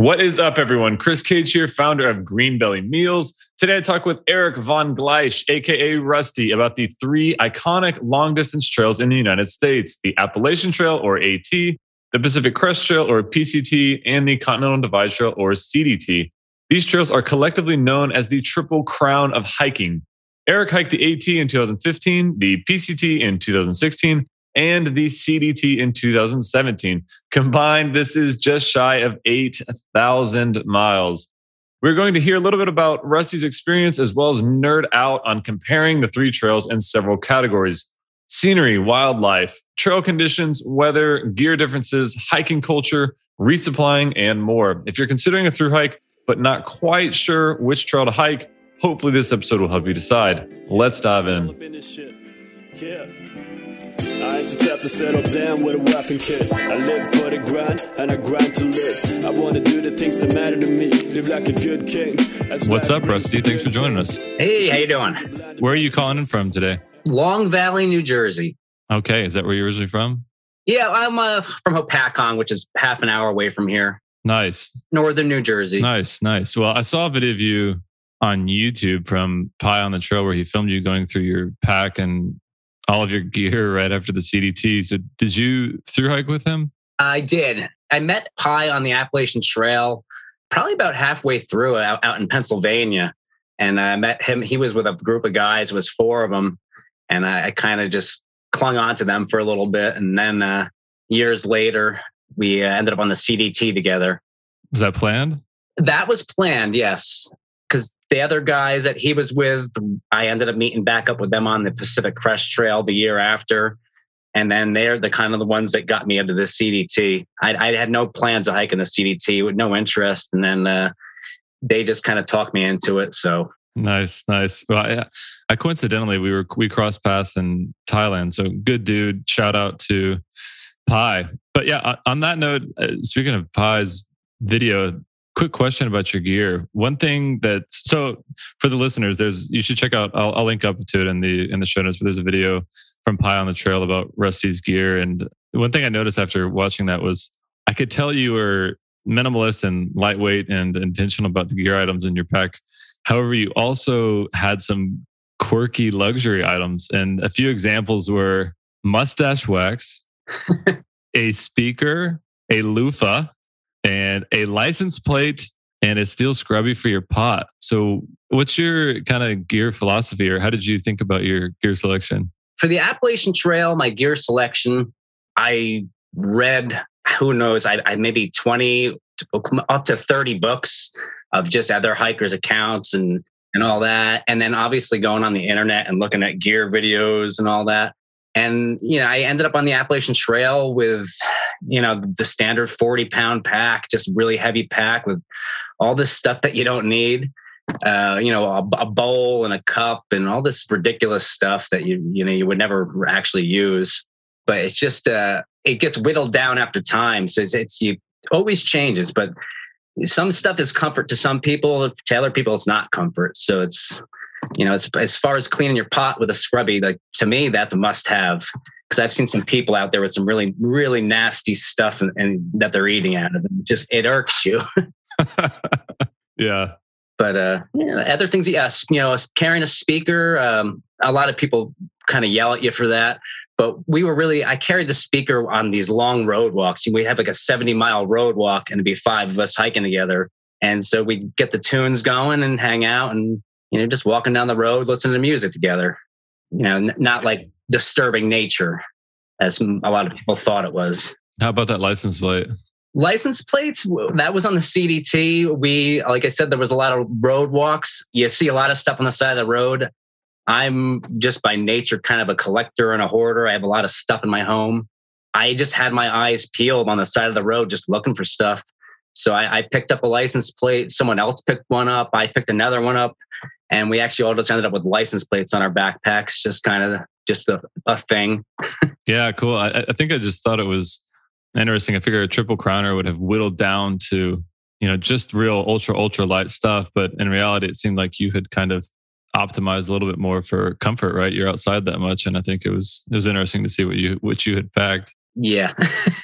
What is up, everyone? Chris Cage here, founder of Greenbelly Meals. Today, I talk with Eric Von Gleisch, aka Rusty, about the three iconic long distance trails in the United States the Appalachian Trail, or AT, the Pacific Crest Trail, or PCT, and the Continental Divide Trail, or CDT. These trails are collectively known as the Triple Crown of hiking. Eric hiked the AT in 2015, the PCT in 2016, and the CDT in 2017. Combined, this is just shy of 8,000 miles. We're going to hear a little bit about Rusty's experience as well as nerd out on comparing the three trails in several categories scenery, wildlife, trail conditions, weather, gear differences, hiking culture, resupplying, and more. If you're considering a through hike but not quite sure which trail to hike, hopefully this episode will help you decide. Let's dive in. I ain't the type to settle down with a wife and kid. I live for the grind and I grind to live. I want to do the things that matter to me. Live like a good king. That's What's up, Rusty? Thanks for joining us. Hey, how you doing? Where are you calling in from today? Long Valley, New Jersey. Okay, is that where you're originally from? Yeah, I'm uh, from Hopatcong, which is half an hour away from here. Nice. Northern New Jersey. Nice, nice. Well, I saw a video of you on YouTube from Pie on the Trail where he filmed you going through your pack and all of your gear right after the CDT. So did you through hike with him? I did. I met Pie on the Appalachian Trail probably about halfway through out, out in Pennsylvania. And I met him. He was with a group of guys, it was four of them. And I, I kind of just clung on to them for a little bit. And then uh, years later, we uh, ended up on the CDT together. Was that planned? That was planned, yes because the other guys that he was with, I ended up meeting back up with them on the Pacific Crest Trail the year after. And then they're the kind of the ones that got me into the CDT. I, I had no plans of hiking the CDT with no interest. And then uh, they just kind of talked me into it. So nice, nice. Well, I, I coincidentally, we were, we crossed paths in Thailand. So good dude. Shout out to Pie. But yeah, on that note, uh, speaking of Pie's video, quick question about your gear. One thing that so for the listeners, there's you should check out. I'll, I'll, link up to it in the in the show notes. But there's a video from Pie on the Trail about Rusty's gear. And one thing I noticed after watching that was I could tell you were minimalist and lightweight and intentional about the gear items in your pack. However, you also had some quirky luxury items, and a few examples were mustache wax, a speaker, a loofah, and a license plate and a steel scrubby for your pot. So, what's your kind of gear philosophy, or how did you think about your gear selection? For the Appalachian Trail, my gear selection, I read, who knows, I, I maybe 20 up to 30 books of just other hikers' accounts and and all that. And then obviously going on the internet and looking at gear videos and all that. And, you know, I ended up on the Appalachian Trail with, you know, the standard 40 pound pack, just really heavy pack with all this stuff that you don't need. Uh, you know, a, a, bowl and a cup and all this ridiculous stuff that you, you know, you would never actually use. But it's just, uh, it gets whittled down after time. So it's, it's you always changes, but some stuff is comfort to some people. To other people, it's not comfort. So it's, you know, as, as far as cleaning your pot with a scrubby, like to me, that's a must have because I've seen some people out there with some really, really nasty stuff and, and that they're eating out of it. Just, it irks you. yeah. But, uh, you know, other things, yes, you know, carrying a speaker, um, a lot of people kind of yell at you for that. But we were really, I carried the speaker on these long road walks. We'd have like a 70 mile road walk and it'd be five of us hiking together. And so we'd get the tunes going and hang out and you know, just walking down the road, listening to music together. You know, n- not like disturbing nature as a lot of people thought it was. How about that license plate? License plates, that was on the CDT. We, like I said, there was a lot of road walks. You see a lot of stuff on the side of the road. I'm just by nature kind of a collector and a hoarder. I have a lot of stuff in my home. I just had my eyes peeled on the side of the road, just looking for stuff. So I, I picked up a license plate. Someone else picked one up. I picked another one up and we actually all just ended up with license plates on our backpacks, just kind of just a, a thing. yeah, cool. I, I, think I just thought it was interesting. I figured a triple crowner would have whittled down to you know just real ultra ultra light stuff, but in reality, it seemed like you had kind of optimized a little bit more for comfort. Right, you're outside that much, and I think it was it was interesting to see what you what you had packed. Yeah.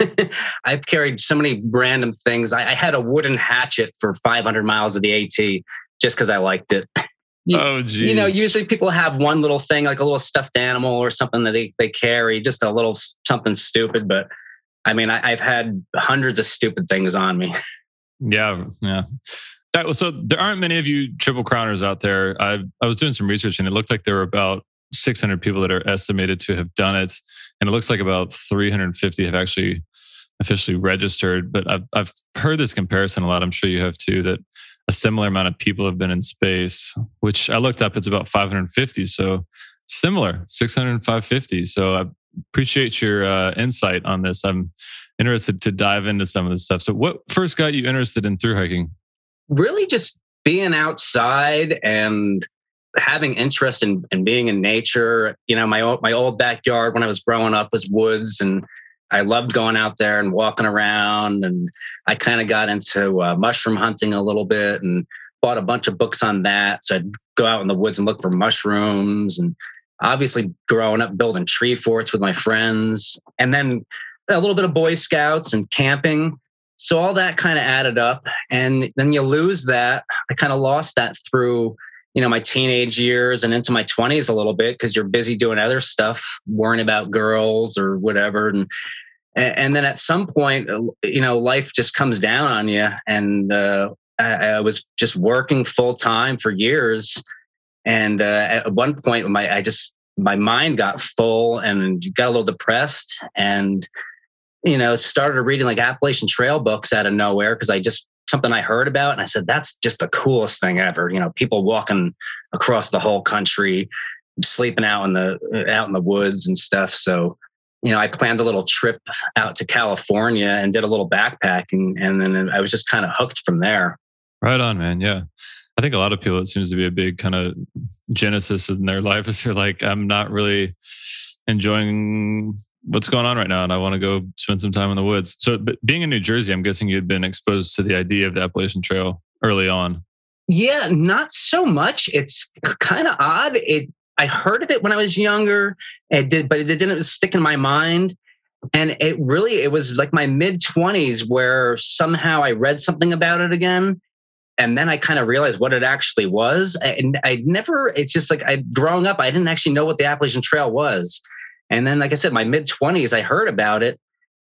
I've carried so many random things. I, I, had a wooden hatchet for 500 miles of the AT just because I liked it. You, oh, geez. You know, usually people have one little thing, like a little stuffed animal or something that they, they carry, just a little something stupid. But I mean, I, I've had hundreds of stupid things on me. Yeah. Yeah. That, so there aren't many of you triple crowners out there. I I was doing some research and it looked like there were about 600 people that are estimated to have done it, and it looks like about 350 have actually officially registered. But I've I've heard this comparison a lot. I'm sure you have too. That a similar amount of people have been in space, which I looked up. It's about 550. So similar, 600 and 550. So I appreciate your uh, insight on this. I'm interested to dive into some of this stuff. So, what first got you interested in through hiking? Really, just being outside and having interest in, in being in nature. You know, my my old backyard when I was growing up was woods, and I loved going out there and walking around. And I kind of got into uh, mushroom hunting a little bit and bought a bunch of books on that. So I'd go out in the woods and look for mushrooms. And obviously, growing up building tree forts with my friends, and then a little bit of Boy Scouts and camping. So all that kind of added up. And then you lose that. I kind of lost that through you know my teenage years and into my 20s a little bit because you're busy doing other stuff worrying about girls or whatever. And and then at some point uh, you know life just comes down on you. And uh, I, I, was just working full time for years. And uh, at one point my i just my mind got full and got a little depressed and you know started reading like appalachian trail books out of nowhere because i just something I heard about, and I said, "That's just the coolest thing ever." You know, people walking across the whole country, sleeping out in the uh, out in the woods and stuff. So, you know, I planned a little trip out to California and did a little backpacking, and then I was just kind of hooked from there. Right on, man. Yeah. I think a lot of people, it seems to be a big kind of genesis in their life is they're like, I'm not really enjoying what's going on right now and I want to go spend some time in the woods. So, being in New Jersey, I'm guessing you'd been exposed to the idea of the Appalachian Trail early on. Yeah, not so much. It's kind of odd. It I heard of it when I was younger. It did, but it didn't stick in my mind. And it really, it was like my mid 20s where somehow I read something about it again. And then I kind of realized what it actually was. And I never, it's just like I growing up, I didn't actually know what the Appalachian Trail was. And then, like I said, my mid 20s, I heard about it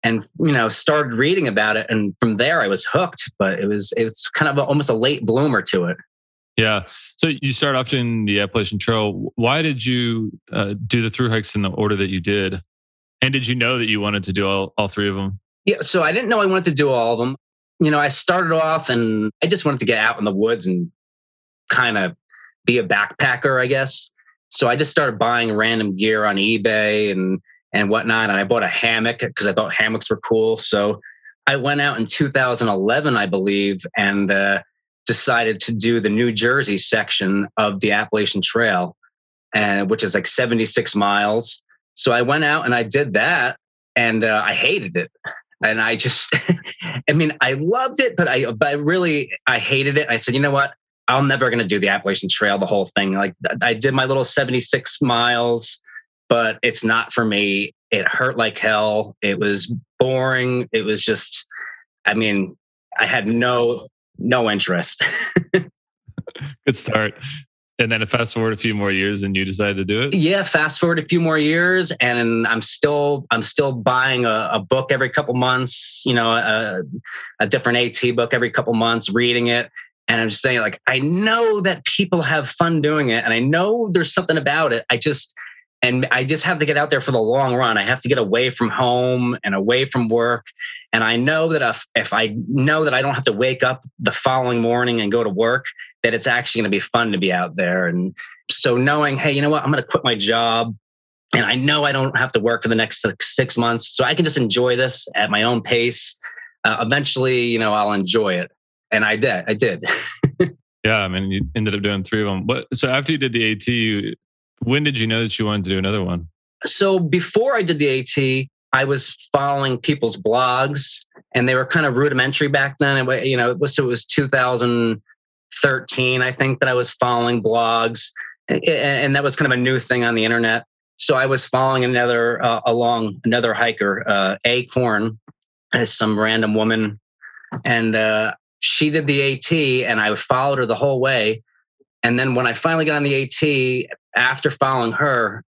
and you know started reading about it. And from there i was hooked but it was it's kind of a, almost a late bloomer to it. Yeah. So you start off in the appalachian trail. Why did you uh, do the through hikes in the order that you did? And did you know that you wanted to do all, all three of them yeah so i didn't know i wanted to do all of them you know i started off and i just wanted to get out in the woods and kind of be a backpacker i guess so I just started buying random gear on eBay and and whatnot. And I bought a hammock because I thought hammocks were cool. So I went out in 2011, I believe, and uh, decided to do the New Jersey section of the Appalachian Trail, and which is like 76 miles. So I went out and I did that, and uh, I hated it. And I just, I mean, I loved it, but I, but really, I hated it. I said, you know what? I'm never going to do the Appalachian Trail, the whole thing. Like I did my little 76 miles, but it's not for me. It hurt like hell. It was boring. It was just, I mean, I had no no interest. Good start. And then fast forward a few more years and you decided to do it? Yeah, fast forward a few more years and I'm still I'm still buying a, a book every couple months, you know, a, a different AT book every couple months, reading it. And I'm just saying, like, I know that people have fun doing it, and I know there's something about it. I just, and I just have to get out there for the long run. I have to get away from home and away from work. And I know that if, if I know that I don't have to wake up the following morning and go to work, that it's actually going to be fun to be out there. And so knowing, hey, you know what, I'm going to quit my job. And I know I don't have to work for the next six, months. So I can just enjoy this at my own pace. Uh, eventually, you know, I'll enjoy it and I did. I did. yeah, I mean, you ended up doing three of them. But so after you did the AT, you, when did you know that you wanted to do another one? So before I did the AT, I was following people's blogs, and they were kind of rudimentary back then. It, you know, it was it was 2013, I think, that I was following blogs, and, and that was kind of a new thing on the internet. So I was following another uh, along another hiker, uh, Acorn, as some random woman, and uh, she did the AT, and I followed her the whole way. And then when I finally got on the AT, after following her,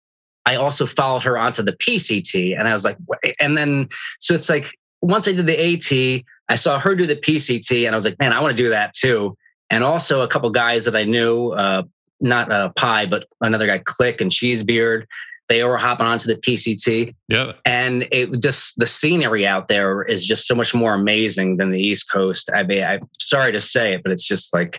I also followed her onto the PCT, and I was like, Wait. and then so it's like once I did the AT, I saw her do the PCT, and I was like, man, I want to do that too. And also a couple guys that I knew, uh, not uh, Pie, but another guy, Click and Cheesebeard. They were hopping onto the PCT. Yeah. And it just the scenery out there is just so much more amazing than the East Coast. I mean, I'm sorry to say it, but it's just like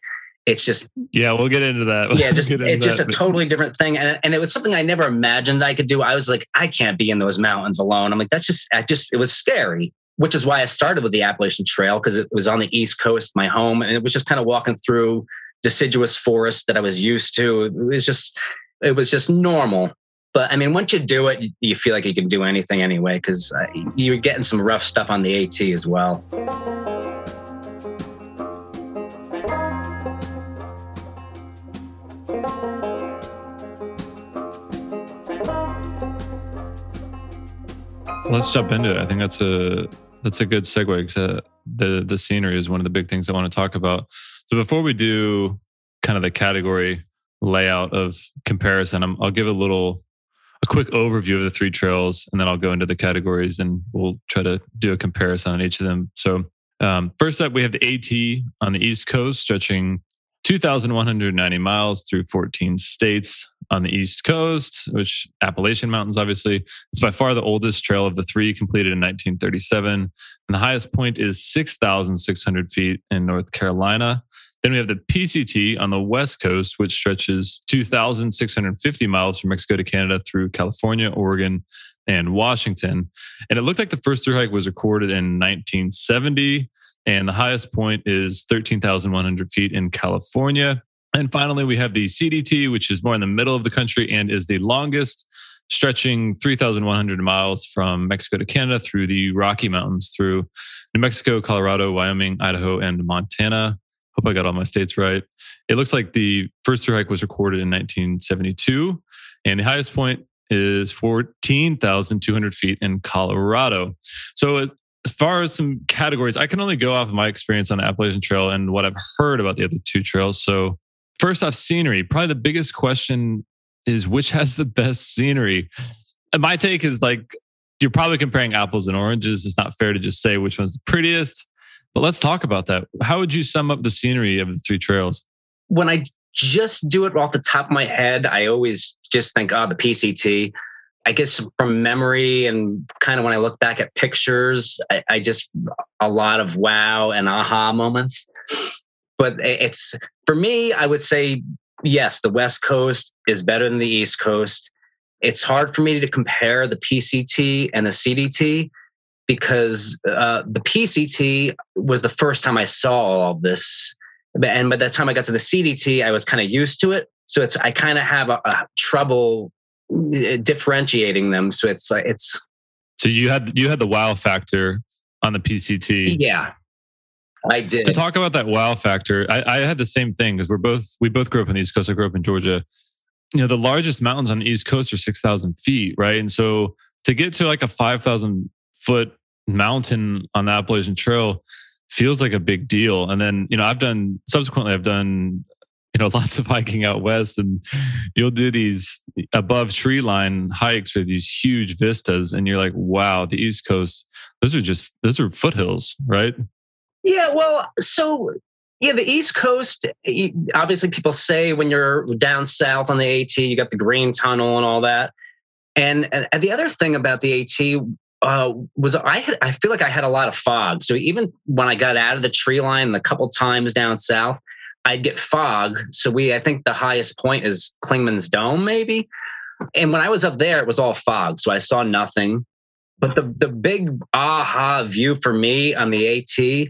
it's just yeah we'll get into that we'll yeah just it's just that. a totally different thing and, and it was something i never imagined i could do i was like i can't be in those mountains alone i'm like that's just i just it was scary which is why i started with the appalachian trail because it was on the east coast my home and it was just kind of walking through deciduous forest that i was used to it was just it was just normal but I mean, once you do it, you feel like you can do anything anyway because uh, you're getting some rough stuff on the AT as well. Let's jump into it. I think that's a that's a good segue because the the scenery is one of the big things I want to talk about. So before we do kind of the category layout of comparison, i will give a little a quick overview of the three trails, and then I'll go into the categories, and we'll try to do a comparison on each of them. So, um, first up, we have the AT on the East Coast, stretching 2,190 miles through 14 states on the East Coast, which Appalachian Mountains, obviously. It's by far the oldest trail of the three, completed in 1937. And the highest point is 6,600 feet in North Carolina. Then we have the PCT on the West Coast, which stretches 2,650 miles from Mexico to Canada through California, Oregon, and Washington. And it looked like the first through hike was recorded in 1970. And the highest point is 13,100 feet in California. And finally, we have the CDT, which is more in the middle of the country and is the longest, stretching 3,100 miles from Mexico to Canada through the Rocky Mountains, through New Mexico, Colorado, Wyoming, Idaho, and Montana. Hope I got all my states right. It looks like the first through hike was recorded in 1972, and the highest point is 14,200 feet in Colorado. So, as far as some categories, I can only go off of my experience on the Appalachian Trail and what I've heard about the other two trails. So, first off, scenery. Probably the biggest question is which has the best scenery. And my take is like you're probably comparing apples and oranges. It's not fair to just say which one's the prettiest. But let's talk about that. How would you sum up the scenery of the three trails? When I just do it off the top of my head, I always just think, oh, the PCT. I guess from memory and kind of when I look back at pictures, I, I just a lot of wow and aha moments. But it's for me, I would say yes, the West Coast is better than the East Coast. It's hard for me to compare the PCT and the CDT because uh, the PCT was the first time I saw all this. And by the time I got to the CDT, I was kind of used to it. So it's I kind of have a, a, trouble uh, differentiating them. So it's like it's. So you had you had the wow factor on the PCT. Yeah, I did. To talk about that wow factor, I, I had the same thing because we're both we both grew up on the East Coast. I grew up in Georgia. You know, the largest mountains on the East Coast are six thousand feet, right? And so to get to like a five thousand foot mountain on the Appalachian Trail feels like a big deal. And then, you know, I've done subsequently, I've done, you know, lots of hiking out west, and you'll do these above tree line hikes with these huge vistas, and you're like, wow, the East Coast, those are just those are foothills, right? Yeah, well, so yeah, the East Coast, obviously, people say when you're down south on the AT, you got the Green Tunnel and all that. And, and the other thing about the AT, uh, was I had I feel like I had a lot of fog. So even when I got out of the tree line the couple times down south, I'd get fog. So we I think the highest point is Clingman's Dome maybe. And when I was up there, it was all fog, so I saw nothing. But the the big aha view for me on the AT,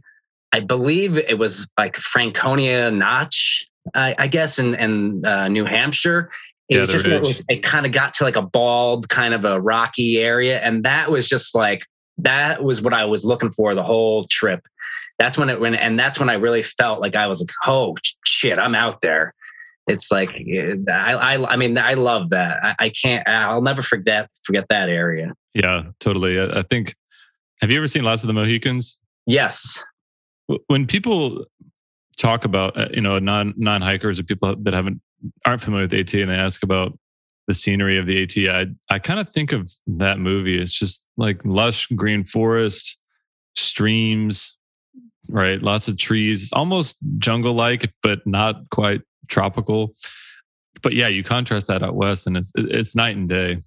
I believe it was like Franconia Notch, I, I guess, in in uh, New Hampshire, it yeah, was just it, was, it kind of got to like a bald, kind of a rocky area. And that was just like, that was what I was looking for the whole trip. That's when it went, and that's when I really felt like I was like, oh shit, I'm out there. It's like I, I, I mean, I love that. I, I, can't. I'll never forget forget that area. Yeah, totally. I, I think. Have you ever seen Last of the Mohicans? Yes. When people talk about uh, you know non non hikers or people that haven't aren't familiar with AT and they ask about the scenery of the AT, I I kind of think of that movie. It's just like lush green forest, streams, right? Lots of trees, It's almost jungle like, but not quite tropical. But yeah, you contrast that out west, and it's it's night and day.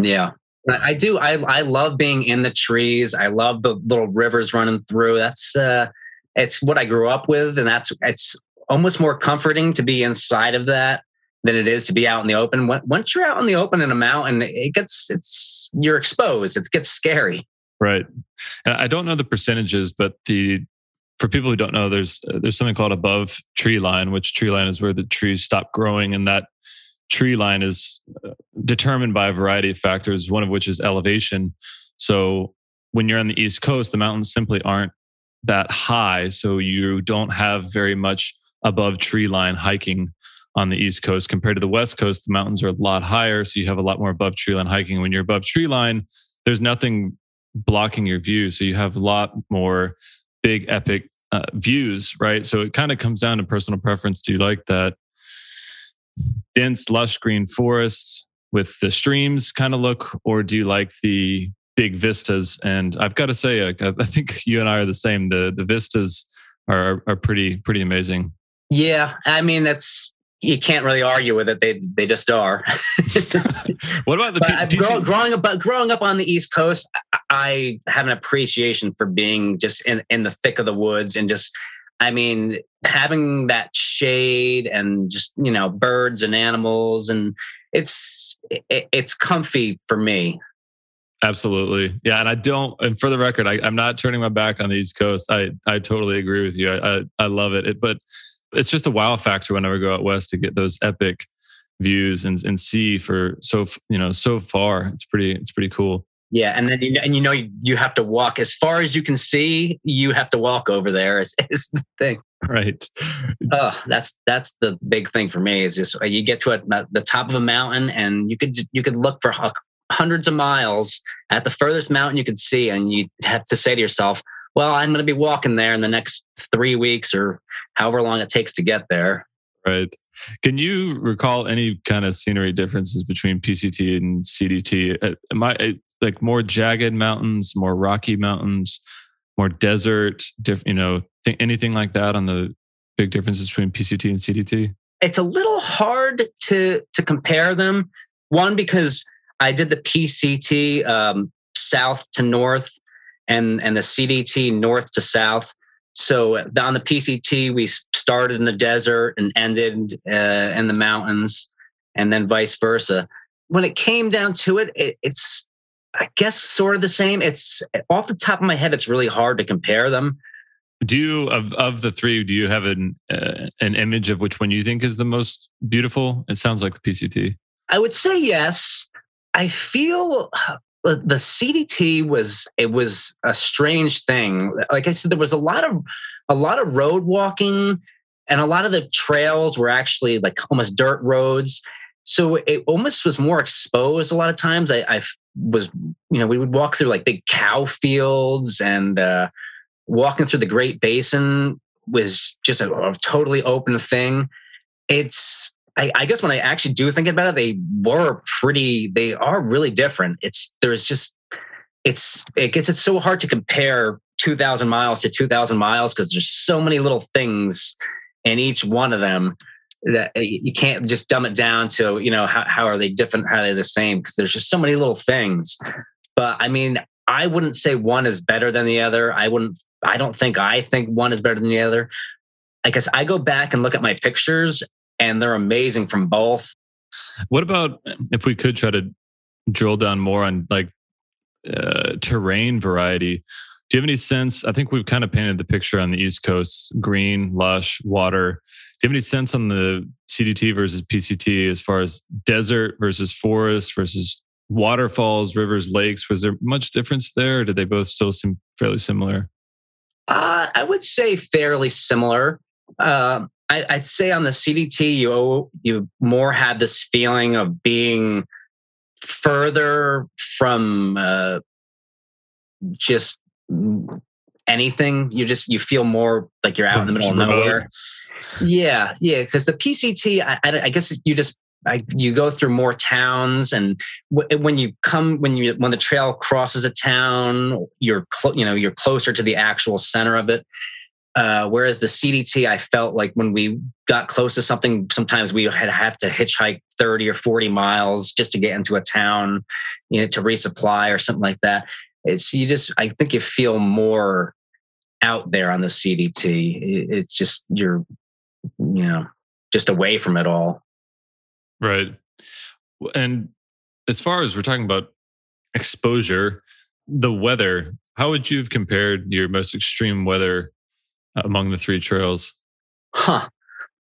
Yeah, I do. I I love being in the trees. I love the little rivers running through. That's uh, it's what I grew up with, and that's it's almost more comforting to be inside of that than it is to be out in the open. Once you're out in the open in a mountain, it gets it's you're exposed. It gets scary. Right. And I don't know the percentages, but the for people who don't know, there's there's something called above tree line, which tree line is where the trees stop growing, and that tree line is uh, determined by a variety of factors. One of which is elevation. So when you're on the east coast, the mountains simply aren't that high, so you don't have very much above tree line hiking on the east coast compared to the west coast. The mountains are a lot higher, so you have a lot more above tree line hiking. When you're above tree line, there's nothing blocking your view, so you have a lot more big epic uh, views, right? So it kind of comes down to personal preference. Do you like that dense, lush green forests with the streams kind of look, or do you like the big vistas? And I've got to say, I think you and I are the same. The the vistas are are pretty pretty amazing. Yeah, I mean that's you can't really argue with it. They they just are. what about the P- PC- growing up growing up on the East Coast? I have an appreciation for being just in in the thick of the woods and just. I mean, having that shade and just you know birds and animals and it's it, it's comfy for me. Absolutely, yeah. And I don't. And for the record, I, am not turning my back on the East Coast. I I totally agree with you. I I, I love it. it. But it's just a wow factor whenever I go out west to get those epic views and and see for so you know so far. It's pretty it's pretty cool. Yeah, and then you know, and you know you have to walk as far as you can see. You have to walk over there. Is, is the thing, right? Oh, that's that's the big thing for me. Is just uh, you get to a, the top of a mountain, and you could you could look for hundreds of miles at the furthest mountain you could see, and you have to say to yourself, well, I'm going to be walking there in the next three weeks or however long it takes to get there. Right. Can you recall any kind of scenery differences between PCT and CDT? Uh, am I uh, like more jagged mountains, more rocky mountains, more desert? Diff, you know, th- anything like that on the big differences between PCT and CDT? It's a little hard to to compare them. One because I did the PCT um, south to north, and and the CDT north to south. So on the PCT, we started in the desert and ended uh, in the mountains, and then vice versa. When it came down to it, it, it's I guess sort of the same. It's off the top of my head, it's really hard to compare them. Do you of of the three? Do you have an uh, an image of which one you think is the most beautiful? It sounds like the PCT. I would say yes. I feel the CDT was it was a strange thing. Like I said, there was a lot of a lot of road walking, and a lot of the trails were actually like almost dirt roads. So it almost was more exposed a lot of times. I, I was, you know, we would walk through like big cow fields and uh, walking through the Great Basin was just a, a totally open thing. It's I, I, guess when I actually do think about it, they were pretty. They are really different. It's there's just it's it gets it's so hard to compare 2,000 miles to 2,000 miles because there's so many little things in each one of them that eh, you can't just dumb it down to you know how how are they different? How are they the same? Because there's just so many little things. But I mean, I wouldn't say one is better than the other. I wouldn't. I don't think I think one is better than the other. I guess I go back and look at my pictures and they're amazing from both. What about if we could try to drill down more on like uh, terrain variety? Do you have any sense? I think we've kind of painted the picture on the East Coast green, lush, water. Do you have any sense on the CDT versus PCT as far as desert versus forest versus waterfalls, rivers, lakes? Was there much difference there? Or did they both still seem fairly similar? Uh, I would say fairly similar. Uh, I, would say on the CDT, you you more have this feeling of being further from uh, just anything. You just you feel more like you're out in the middle of nowhere. Yeah, yeah. Because the PCT, I, I, guess you just I, you go through more towns, and w- when you come when you when the trail crosses a town, you're clo- you know you're closer to the actual center of it. Uh, whereas the CDT, I felt like when we got close to something, sometimes we had have to hitchhike 30 or 40 miles just to get into a town, you know, to resupply or something like that. It's you just, I think you feel more out there on the CDT. It's just you're, you know, just away from it all. Right. And as far as we're talking about exposure, the weather, how would you have compared your most extreme weather among the three trails? Huh.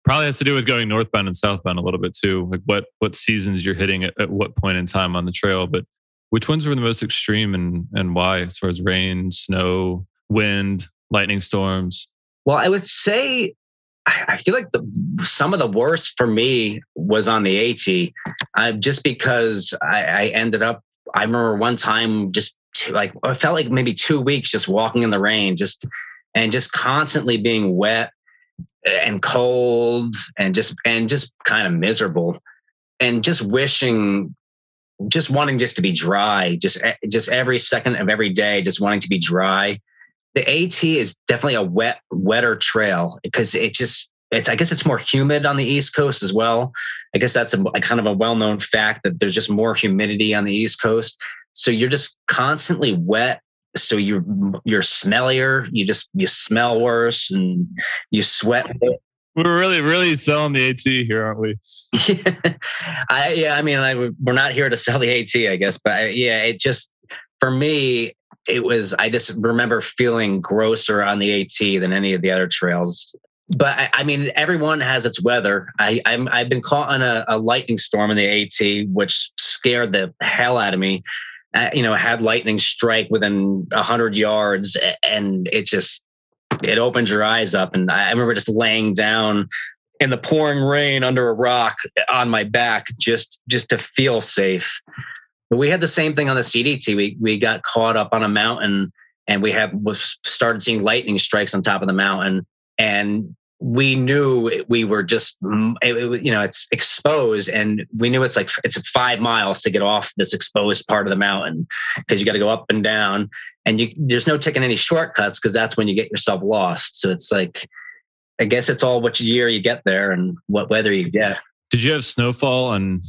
Probably has to do with going northbound and southbound a little bit too. Like what what seasons you're hitting at, at what point in time on the trail. But which ones were the most extreme and and why, as far as rain, snow, wind, lightning storms? Well, I would say I feel like the some of the worst for me was on the AT, uh, just because I, I, ended up. I remember one time just two, like I felt like maybe two weeks just walking in the rain, just and just constantly being wet and cold and just and just kind of miserable and just wishing just wanting just to be dry just eh, just every second of every day just wanting to be dry the AT is definitely a wet wetter trail because it just it's, I guess it's more humid on the East Coast as well. I guess that's a, a kind of a well-known fact that there's just more humidity on the East Coast. So you're just constantly wet so you're you're smellier you just you smell worse and you sweat. We're really really selling the at here aren't we? I yeah i mean I, we're not here to sell the at i guess but I, yeah it just for me it was i just remember feeling grosser on the at than any of the other trails. But I, I mean everyone has its weather. I I'm, i've been caught in a, a lightning storm in the at which scared the hell out of me Uh, you know, had lightning strike within a hundred yards, and it just it opens your eyes up. And I remember just laying down in the pouring rain under a rock on my back just just to feel safe. But we had the same thing on the CDT. We we got caught up on a mountain and we have started seeing lightning strikes on top of the mountain and we knew we were just it, you know it's exposed and we knew it's like it's five miles to get off this exposed part of the mountain because you got to go up and down and you there's no taking any shortcuts because that's when you get yourself lost. So it's like i guess it's all which year you get there and what weather you get. Did you have snowfall on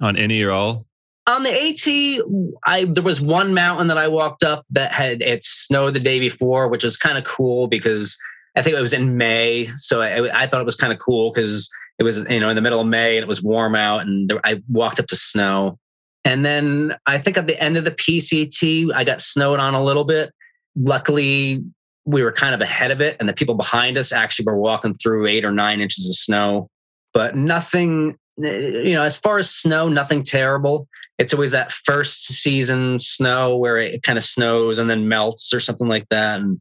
on any or all? On the AT, I there was one mountain that I walked up that had it snowed the day before, which was kind of cool because I think it was in May, so I, I thought it was kind of cool because it was you know in the middle of May and it was warm out, and there, I walked up to snow. And then I think at the end of the PCT, I got snowed on a little bit. Luckily, we were kind of ahead of it, and the people behind us actually were walking through eight or nine inches of snow, but nothing. Eh, eh, you know, as far as snow, nothing terrible. It's always that first season snow where it kind of snows and then melts or something like that. And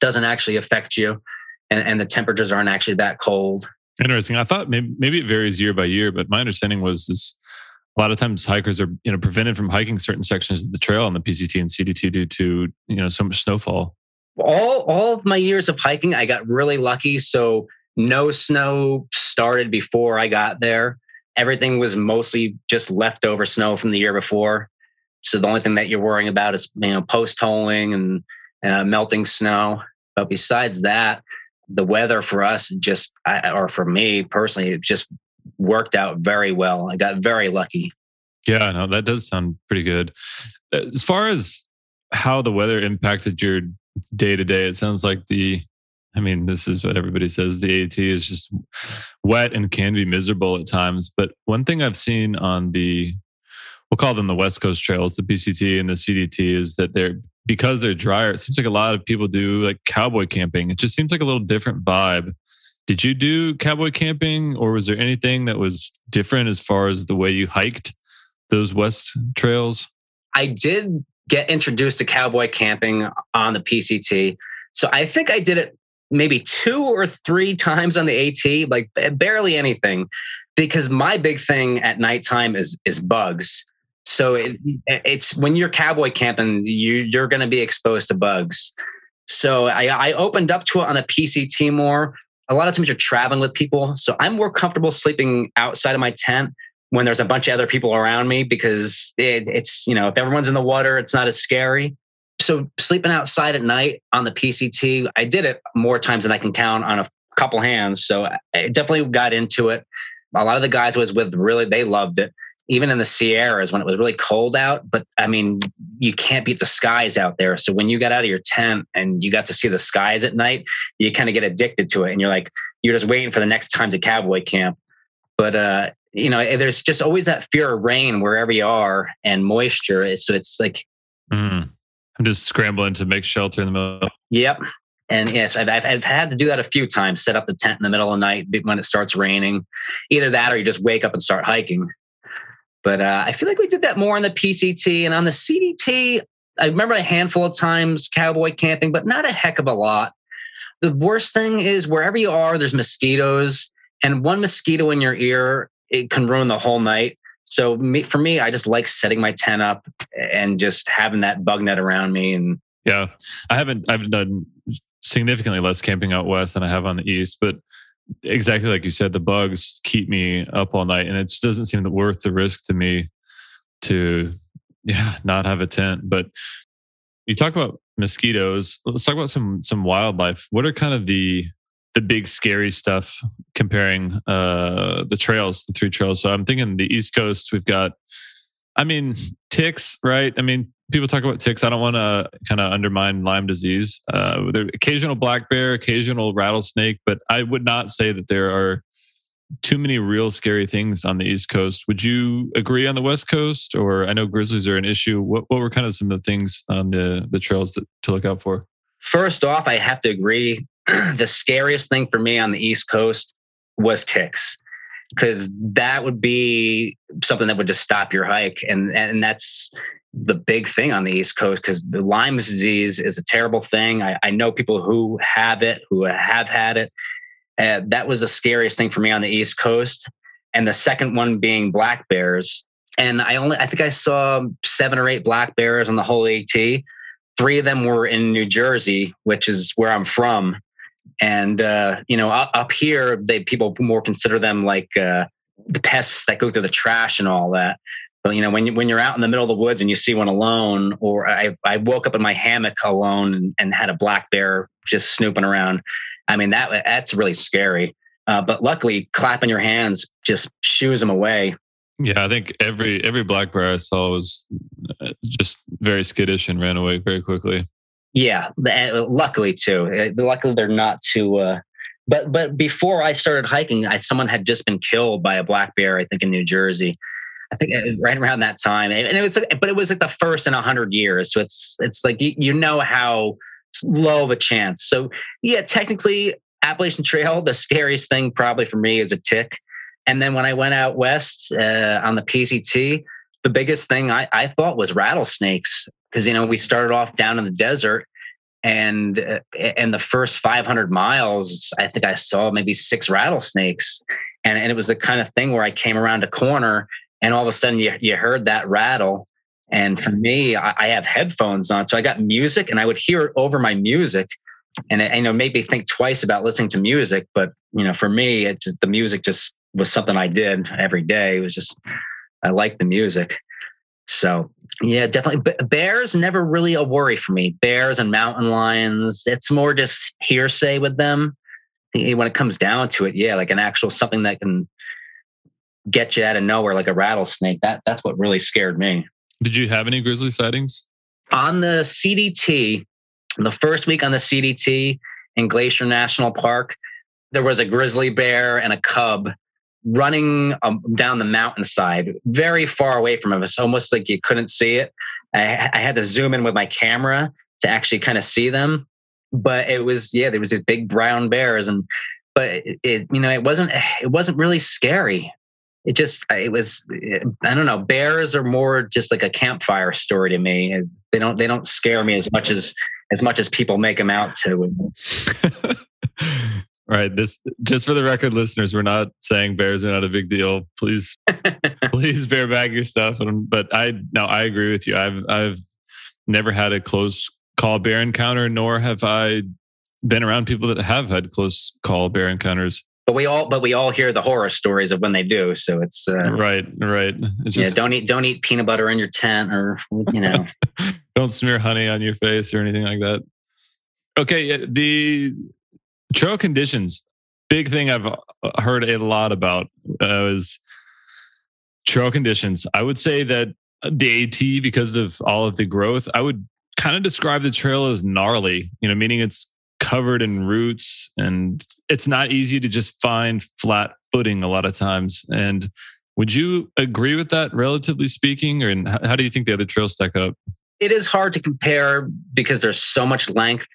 doesn't actually affect you and, and the temperatures aren't actually that cold. Interesting. I thought maybe, maybe it varies year by year, but my understanding was is a lot of times hikers are you know prevented from hiking certain sections of the trail on the PCT and CDT due to you know so much snowfall. All all of my years of hiking, I got really lucky. So no snow started before I got there. Everything was mostly just leftover snow from the year before. So the only thing that you're worrying about is you know post holing and uh, melting snow. But besides that, the weather for us just, or for me personally, it just worked out very well. I got very lucky. Yeah, no, that does sound pretty good. As far as how the weather impacted your day to day, it sounds like the, I mean, this is what everybody says the AT is just wet and can be miserable at times. But one thing I've seen on the, we'll call them the West Coast trails, the PCT and the CDT, is that they're because they're drier, it seems like a lot of people do like cowboy camping. It just seems like a little different vibe. Did you do cowboy camping or was there anything that was different as far as the way you hiked those west trails? I did get introduced to cowboy camping on the PCT. So I think I did it maybe two or three times on the AT, like barely anything, because my big thing at nighttime is is bugs. So it, it's when you're cowboy camping, you, you're going to be exposed to bugs. So I, I opened up to it on the PCT more. A lot of times you're traveling with people, so I'm more comfortable sleeping outside of my tent when there's a bunch of other people around me because it, it's you know if everyone's in the water, it's not as scary so sleeping outside at night on the PCT, I did it more times than I can count on a couple hands. So I definitely got into it. A lot of the guys I was with really they loved it. Even in the Sierras when it was really cold out, but I mean, you can't beat the skies out there. So when you got out of your tent and you got to see the skies at night, you kind of get addicted to it, and you're like, you're just waiting for the next time to cowboy camp. But uh, you know, there's just always that fear of rain wherever you are and moisture. So it's like mm. I'm just scrambling to make shelter in the middle. Yep. And yes, I've, I've, I've, had to do that a few times, set up the tent in the middle of the night when it starts raining. Either that or you just wake up and start hiking. But uh, I feel like we did that more on the PCT and on the CDT. I remember a handful of times cowboy camping, but not a heck of a lot. The worst thing is wherever you are, there's mosquitoes, and one mosquito in your ear it can ruin the whole night. So me, for me, I just like setting my tent up and just having that bug net around me. And yeah, I haven't I've done significantly less camping out west than I have on the east, but exactly like you said, the bugs keep me up all night, and it just doesn't seem worth the risk to me to yeah not have a tent. But you talk about mosquitoes. Let's talk about some some wildlife. What are kind of the the big scary stuff comparing uh the trails the three trails so i'm thinking the east coast we've got i mean ticks right i mean people talk about ticks i don't want to kind of undermine lyme disease. Uh there occasional black bear occasional rattlesnake but i would not say that there are too many real scary things on the east coast. Would you agree on the west coast or i know grizzlies are an issue. What, what were kind of some of the things on the the trails that, to look out for? First off i have to agree the scariest thing for me on the East Coast was ticks because that would be something that would just stop your hike and and that's the big thing on the east coast because the lyme disease is a terrible thing. I, I, know people who have it who have had it. Uh, that was the scariest thing for me on the east coast and the second one being black bears. And i only i think i saw seven or eight black bears on the whole at three of them were in new jersey which is where i'm from and uh, you know, up, here, they people more consider them like uh, the pests that go through the trash and all that. But you know, when you, when you're out in the middle of the woods and you see one alone, or I, I woke up in my hammock alone and, and had a black bear just snooping around. I mean, that that's really scary. Uh, but luckily, clapping your hands just shoos them away. Yeah, I think every every black bear I saw was uh, just very skittish and ran away very quickly. Yeah, uh, luckily too. Uh, luckily they're not too. Uh, but but before I started hiking, I, someone had just been killed by a black bear. I think in New Jersey. I think uh, right around that time, and it was, but it was like the first in a hundred years. So it's it's like you, you know how low of a chance. So yeah, technically Appalachian Trail, the scariest thing probably for me is a tick. And then when I went out west uh, on the PCT, the biggest thing I, I thought was rattlesnakes because you know we started off down in the desert and uh, and the first 500 miles i think i saw maybe six rattlesnakes. And, and it was the kind of thing where i came around a corner and all of a sudden you, you heard that rattle. And for me I, I have headphones on so i got music and i would hear it over my music. And it you know made me think twice about listening to music but you know for me it just the music just was something i did every day. It was just i like the music so yeah, definitely. Bears never really a worry for me. Bears and mountain lions, it's more just hearsay with them. When it comes down to it, yeah, like an actual something that can get you out of nowhere, like a rattlesnake. That that's what really scared me. Did you have any grizzly sightings on the CDT? The first week on the CDT in Glacier National Park, there was a grizzly bear and a cub running um, down the mountainside, very far away from us, almost like you couldn't see it. I, I had to zoom in with my camera to actually kind of see them. But it was yeah, there was these big brown bears, and but it, it you know it wasn't it wasn't really scary. It just it was I don't know. Bears are more just like a campfire story to me. They don't they don't scare me as much as as much as people make them out to. right. This just for the record, listeners, we're not saying bears are not a big deal. Please, please bear bag your stuff. But I no, I agree with you. I've I've never had a close call bear encounter, nor have I been around people that have had close call bear encounters. But we all, but we all hear the horror stories of when they do. So it's uh, right, right. It's just, yeah, don't eat, don't eat peanut butter in your tent, or you know, don't smear honey on your face or anything like that. Okay, the trail conditions. Big thing I've uh, heard a lot about uh, is trail conditions. I would say that the AT, because of all of the growth, I would kind of describe the trail as gnarly. You know, meaning it's covered in roots and it's not easy to just find flat footing a lot of times. And would you agree with that, relatively speaking? Or how do you think the other trails stack up? It is hard to compare because there's so much length.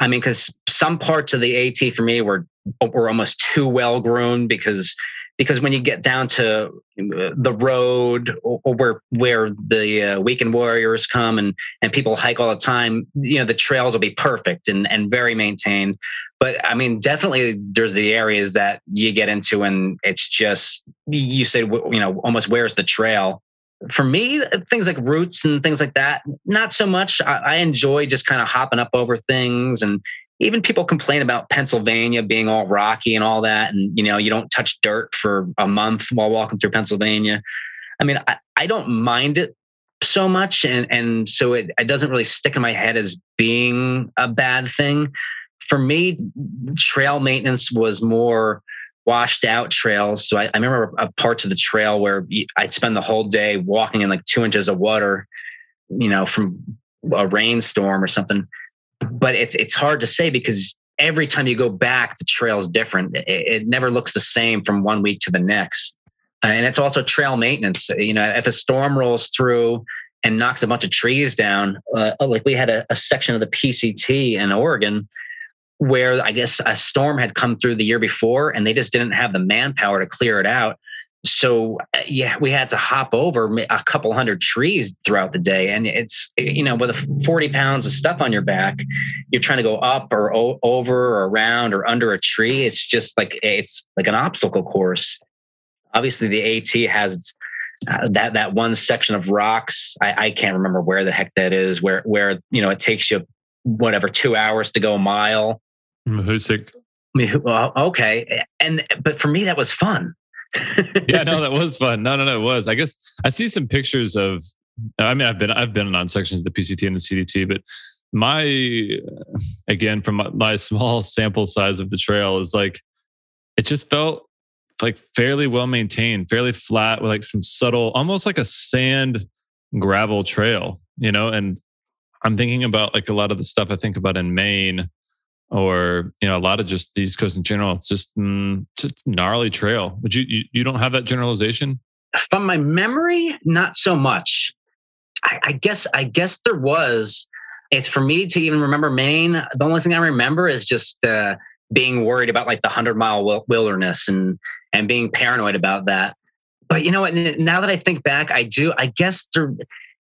I mean, because some parts of the AT for me were were almost too well grown because because when you get down to uh, the road or, where where the uh, weekend warriors come and and people hike all the time, you know the trails will be perfect and and very maintained. But I mean, definitely there's the areas that you get into and it's just you say you know almost where's the trail. For me, things like roots and things like that, not so much. I, I enjoy just kind of hopping up over things and even people complain about Pennsylvania being all rocky and all that. And, you know, you don't touch dirt for a month while walking through Pennsylvania. I mean, I, I don't mind it so much. And, and so it, it doesn't really stick in my head as being a bad thing. For me, trail maintenance was more washed out trails. So I, I remember parts of the trail where I'd spend the whole day walking in like two inches of water, you know, from a rainstorm or something but it's it's hard to say because every time you go back, the trail's different. It, it never looks the same from one week to the next. Uh, and it's also trail maintenance. You know, if a storm rolls through and knocks a bunch of trees down, uh, like we had a, a section of the PCT in Oregon where I guess a storm had come through the year before and they just didn't have the manpower to clear it out. So uh, yeah we had to hop over a couple hundred trees throughout the day and it's you know with 40 pounds of stuff on your back you're trying to go up or o- over or around or under a tree it's just like it's like an obstacle course. Obviously the at has uh, that that one section of rocks I, I can't remember where the heck that is where where you know it takes you whatever two hours to go a mile Mm-hmm. Mahoosuc. okay and but for me that was fun yeah, no, that was fun. No, no, no, it was. I guess I see some pictures of. I mean, I've been I've been on sections of the PCT and the CDT, but my again from my small sample size of the trail is like it just felt like fairly well maintained, fairly flat with like some subtle, almost like a sand gravel trail, you know. And I'm thinking about like a lot of the stuff I think about in Maine or you know a lot of just the East Coast in general. It's just mm, just gnarly trail. Would you, you you don't have that generalization? From my memory, not so much. I, I guess I guess there was. It's for me to even remember Maine. The only thing I remember is just uh, being worried about like the hundred mile wilderness and and being paranoid about that. But you know what? Now that I think back, I do. I guess there,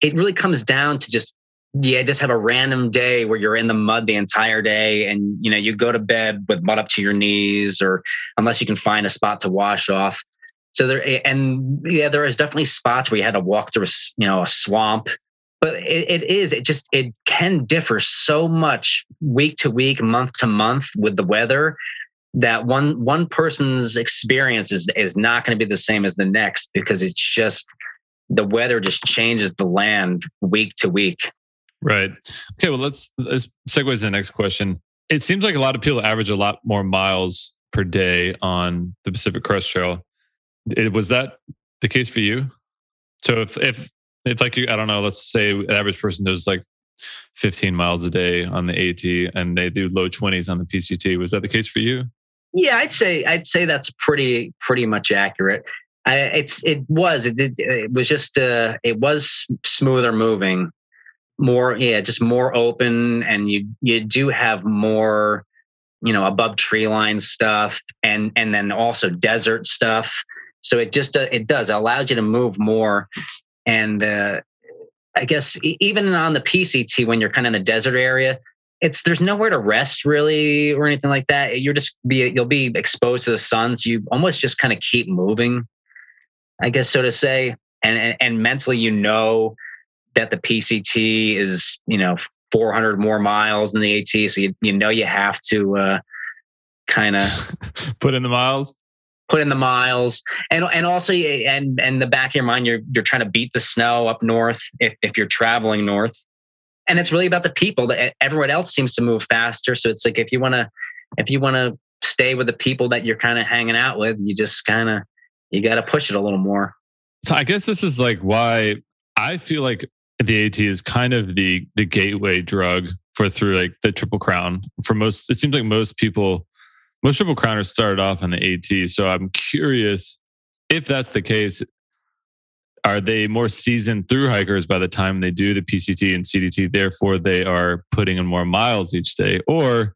it really comes down to just yeah, just have a random day where you're in the mud the entire day and you know you go to bed with mud up to your knees or unless you can find a spot to wash off. So there and yeah, there is definitely spots where you had to walk through a, you know a swamp, but it, it is it just it can differ so much week to week, month to month with the weather that one one person's experience is is not going to be the same as the next because it's just the weather just changes the land week to week. Right. Okay. Well, let's let's segue to the next question. It seems like a lot of people average a lot more miles per day on the Pacific Crest Trail. It, was that the case for you? So if if if like you, I don't know, let's say an average person does like 15 miles a day on the AT and they do low 20s on the PCT. Was that the case for you? Yeah, I'd say I'd say that's pretty pretty much accurate. I, it's it was it, it, it was just uh, it was smoother moving more yeah just more open and you you do have more you know above tree line stuff and and then also desert stuff so it just uh, it does it allows you to move more and uh, i guess even on the pct when you're kind of in the desert area it's there's nowhere to rest really or anything like that. You're just be you'll be exposed to the sun, so you almost just kind of keep moving, I guess so to say. And, and and mentally, you know that the PCT is you know 400 more miles than the AT, so you you know you have to uh, kind of put in the miles? Put in the miles. And and also and and the back of your mind you're you're trying to beat the snow up north if, if you're traveling north. And it's really about the people. That everyone else seems to move faster so it's like if you want to if you want to stay with the people that you're kind of hanging out with you just kind of you got to push it a little more. So i guess this is like why i feel like the at is kind of the the gateway drug for through like the triple crown for most it seems like most people most triple crowners started off on the AT. So I'm curious if that's the case. Are they more seasoned through hikers by the time they do the PCT and CDT? Therefore, they are putting in more miles each day, or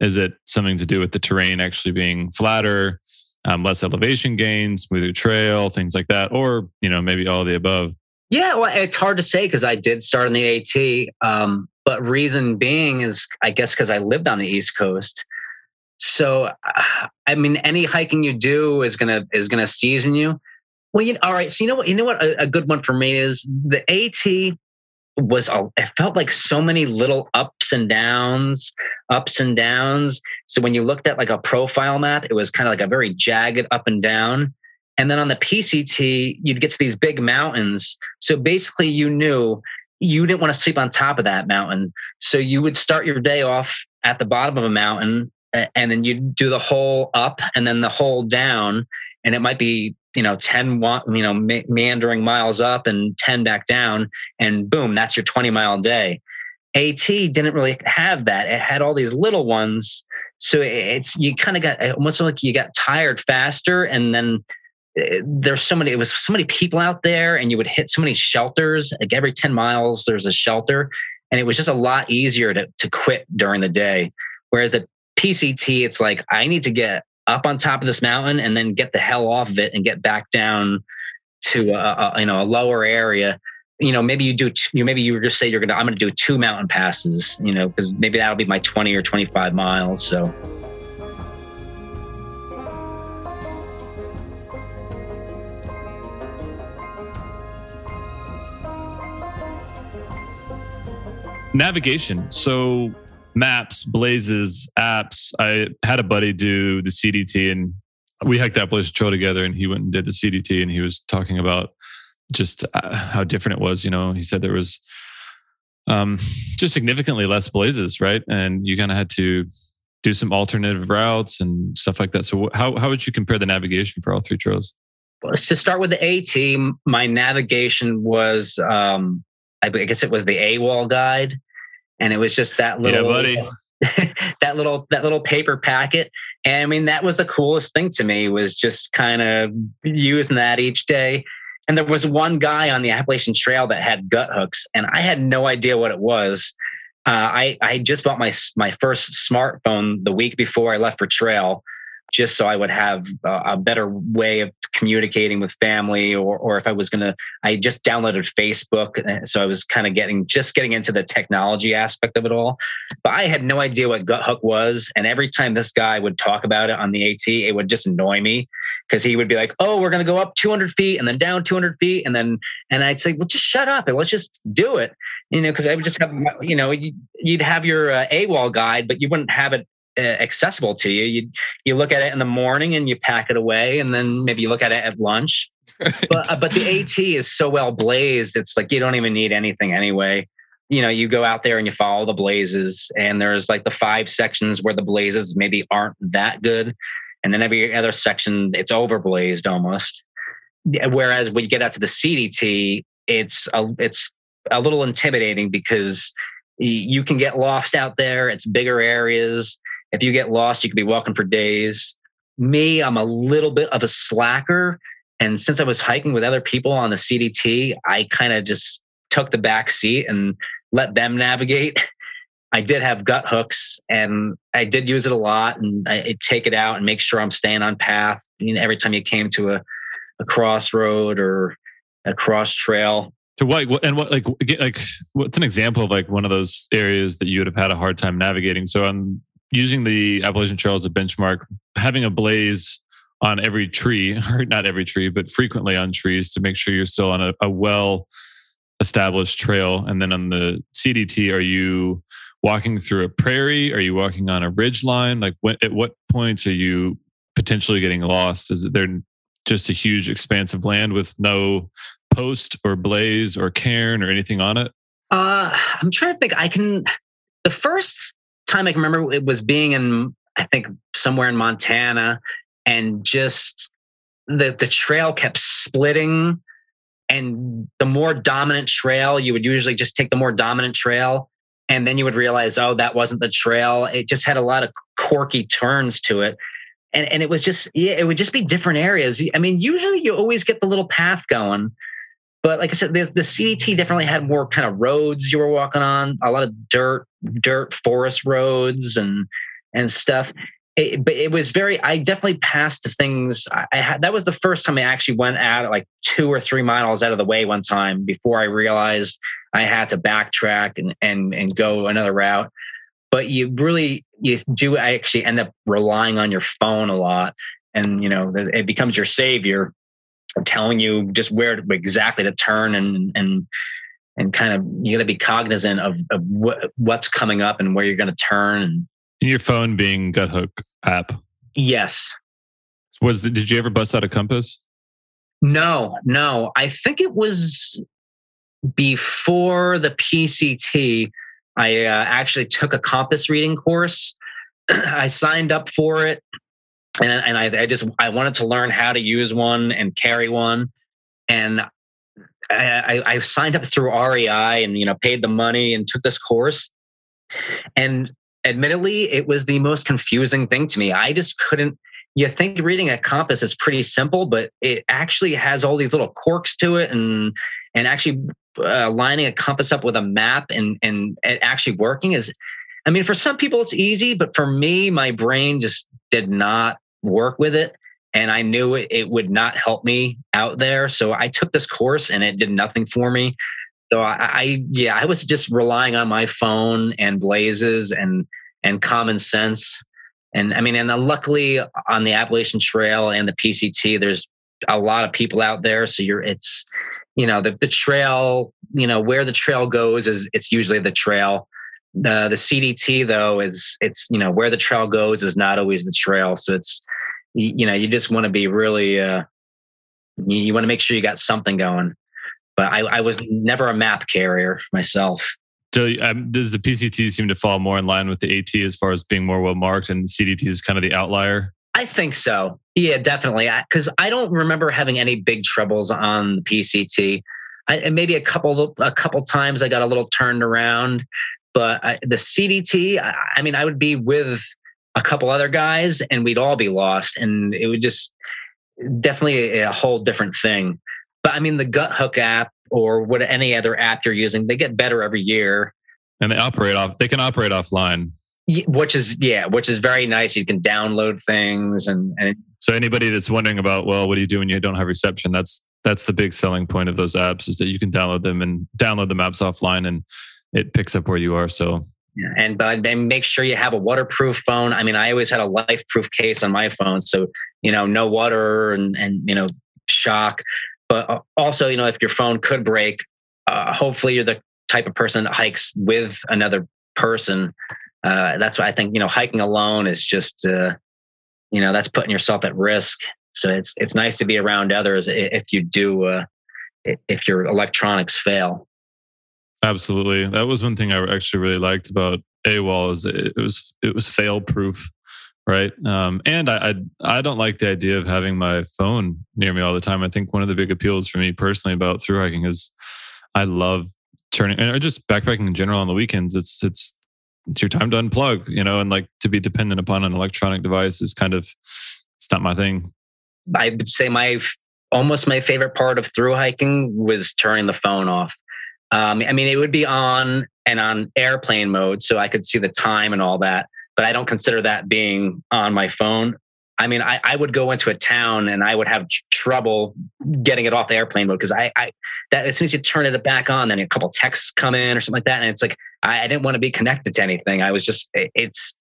is it something to do with the terrain actually being flatter, um, less elevation gains, smoother trail, things like that, or you know maybe all the above? Yeah, well, it's hard to say because I did start on the AT, um, but reason being is I guess because I lived on the East Coast so, I mean, any hiking you do is gonna is gonna season you. Well, you all right. So you know what? You know what? A, a good one for me is the AT was a, it felt like so many little ups and downs, ups and downs. So when you looked at like a profile map, it was kind of like a very jagged up and down. And then on the PCT, you'd get to these big mountains. So basically, you knew you didn't want to sleep on top of that mountain. So you would start your day off at the bottom of a mountain and then you'd do the whole up and then the whole down. And it might be you know 10 you know meandering miles up and 10 back down. And boom that's your 20 mile day. At didn't really have that. It had all these little ones. So it's you kind of got almost like you got tired faster and then there's so many it was so many people out there and you would hit so many shelters like every 10 miles there's a shelter and it was just a lot easier to, to quit during the day whereas the PCT, it's like I need to get up on top of this mountain and then get the hell off of it and get back down to a, a you know a lower area. You know, maybe you do. you maybe you just say you're gonna. I'm gonna do two mountain passes. You know, because maybe that'll be my 20 or 25 miles. So. Navigation. So maps, blazes, apps. I had a buddy do the CDT and we hiked Appalachian Trail together and he went and did the CDT and he was talking about just uh, how different it was. You know, he said there was um, just significantly less blazes, right? And you kind of had to do some alternative routes and stuff like that. So, how, how would you compare the navigation for all three trails? Well, to start with the AT, my navigation was, um, I guess it was the AWOL guide and it was just that little yeah, that little that little paper packet. And i mean that was the coolest thing to me was just kind of using that each day. And there was one guy on the appalachian trail that had Guthooks and i had no idea what it was. Uh, I, I just bought my my first smartphone the week before I left for trail, just so I would have a better way of communicating with family or, or if I was to, I just downloaded Facebook. Uh, so I was kind of getting, just getting into the technology aspect of it all. But I had no idea what Guthook was. And every time this guy would talk about it on the AT, it would just annoy me because he would be like, oh, we're to go up 200 feet and then down 200 feet. And then, and I'd say, well, just shut up and let's just do it. You know, because I would just have, you know, you'd have your uh, AWOL guide, but you wouldn't have it accessible to you. You you look at it in the morning and you pack it away, and then maybe you look at it at lunch. Right. But uh, but the AT is so well blazed. It's like you don't even need anything anyway. You know, you go out there and you follow the blazes, and there's like the five sections where the blazes maybe aren't that good, and then every other section it's overblazed almost. Whereas when you get out to the CDT, it's a it's a little intimidating because you can get lost out there. It's bigger areas if you get lost, you could be walking for days. Me, I'm a little bit of a slacker. And since I was hiking with other people on the CDT, I kind of just took the back seat and let them navigate. I did have Guthooks and I did use it a lot and I I'd take it out and make sure I'm staying on path. You know, every time you came to a, a crossroad or a cross trail. To what what and what like like what's an example of like one of those areas that you would have had a hard time navigating? So I'm using the Appalachian Trail as a benchmark, having a blaze on every tree, or not every tree, but frequently on trees to make sure you're still on a, a well established trail. And then on the CDT, are you walking through a prairie? Are you walking on a ridge line? Like, when, at what points are you potentially getting lost? Is it there just a huge expanse of land with no post or blaze or cairn or anything on it? Uh, I'm trying to think. I can. The first time I can remember it was being in, I think, somewhere in Montana, and just the the trail kept splitting. And the more dominant trail, you would usually just take the more dominant trail and then you would realize oh that wasn't the trail it just had a lot of quirky turns to it and and it was just yeah it would just be different areas i mean usually you always get the little path going but like i said the, the cdt definitely had more kind of roads you were walking on a lot of dirt dirt forest roads and and stuff. It, but it was very i definitely passed things I, I, had that was the first time i actually went out like two or three miles out of the way one time before i realized i had to backtrack and and, and go another route. But you really you do actually end up relying on your phone a lot and you know it becomes your savior telling you just where exactly to turn and and and kind of you got to be cognizant of, of what, what's coming up and where you're going to turn and your phone being Guthook app. Yes. Was did you ever bust out a compass? No, no. I think it was before the PCT. I uh, actually took a compass reading course. I signed up for it, and and I, I, just I wanted to learn how to use one and carry one, and I, I signed up through REI and you know paid the money and took this course, and admittedly, it was the most confusing thing to me. I just couldn't. You think reading a compass is pretty simple, but it actually has all these little quirks to it, and and actually uh, lining a compass up with a map and and it actually working is. I mean, for some people it's easy, but for me, my brain just did not work with it and I knew it, it, would not help me out there. So I took this course and it did nothing for me. So I, I, yeah, I was just relying on my phone and blazes and and common sense. And I mean, and uh, luckily on the Appalachian Trail and the PCT, there's a lot of people out there. So you're it's you know the the trail you know where the trail goes is it's usually the trail. The the CDT though is it's you know where the trail goes is not always the trail. So it's you know you just want to be really uh, you, you want to make sure you got something going but I, I was never a map carrier myself. So um, does the PCT seem to fall more in line with the AT as far as being more well marked, and the CDT is kind of the outlier? I think so. Yeah, definitely. Because I, I, don't remember having any big troubles on the PCT. I, and maybe a couple a couple times I got a little turned around, but I, the CDT, I, I mean, I would be with a couple other guys, and we'd all be lost, and it would just definitely a whole different thing. But I mean, the Guthook app or what any other app you're using, they get better every year. And they operate off. They can operate offline. Which is yeah, which is very nice. You can download things and, and so anybody that's wondering about well, what do you do when you don't have reception? That's that's the big selling point of those apps is that you can download them and download the maps offline and it picks up where you are. So yeah, and but and make sure you have a waterproof phone. I mean, I always had a life-proof case on my phone, so you know, no water and and you know, shock. But uh, also, you know, if your phone could break, uh, hopefully you're the type of person that hikes with another person. Uh, that's why I think you know hiking alone is just uh, you know that's putting yourself at risk. So it's it's nice to be around others if you do uh, if your electronics fail. Absolutely, that was one thing I actually really liked about AWOL is it was it was fail proof right? Um, and I, I, I don't like the idea of having my phone near me all the time. I think one of the big appeals for me personally about through hiking is i love turning or just backpacking in general on the weekends it's it's it's your time to unplug you know and like to be dependent upon an electronic device is kind of it's not my thing. I would say my almost my favorite part of through hiking was turning the phone off um, i mean it would be on and on airplane mode so i could see the time and all that but I don't consider that being on my phone. I mean, I, I would go into a town and I would have trouble getting it off the airplane mode because I, I that as soon as you turn it back on, then a couple texts come in or something like that, and it's like I, I didn't want to be connected to anything. I was just it, it's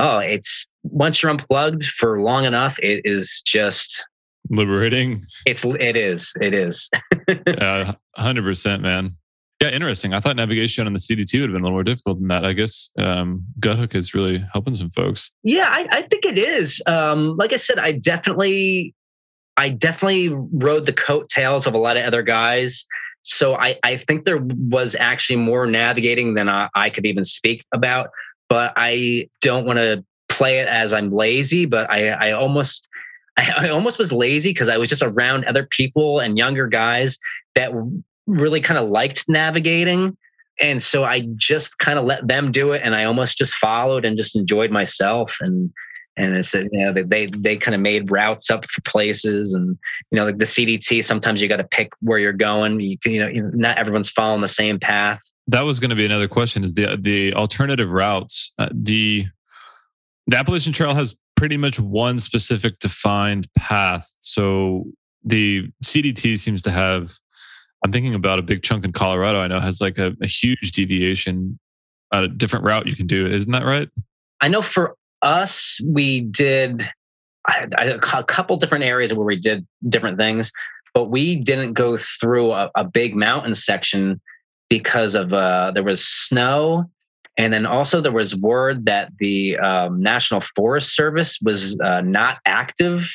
oh, it's once you're unplugged for long enough, it is just liberating. It's it is it is. hundred percent, man. Yeah, interesting. I thought navigation on the CDT would have been a little more difficult than that. I guess um, Guthook is really helping some folks. Yeah, I, I think it is. Um, like I said, I definitely, I definitely rode the coattails of a lot of other guys. So I, I think there was actually more navigating than I, I could even speak about. But I don't want to play it as I'm lazy. But I, I almost, I almost was lazy because I was just around other people and younger guys that really kind of liked navigating. And so I just kind of let them do it and I almost just followed and just enjoyed myself. And and it's you know they they, they kind of made routes up for places and you know like the CDT sometimes you got to pick where you're going you can you know not everyone's following the same path that was going to be another question is the the alternative routes uh, the the Appalachian Trail has pretty much one specific defined path so the CDT seems to have I'm thinking about a big chunk in Colorado. I know has like a, a huge deviation, a different route you can do. Isn't that right? I know for us, we did a couple different areas where we did different things, but we didn't go through a, a big mountain section because of uh, there was snow, and then also there was word that the um, National Forest Service was uh, not active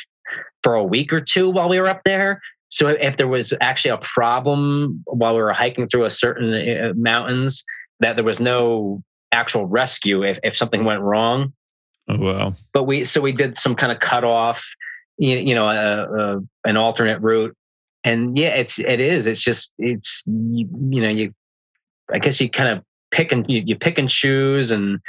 for a week or two while we were up there. So if there was actually a problem while we were hiking through a certain uh, mountains, that there was no actual rescue if, if something went wrong. Oh wow! But we so we did some kind of cutoff, you, you know, a, a, an alternate route, and yeah, it's it is. It's just it's you, you know you, I guess you kind of pick and you, you pick and choose and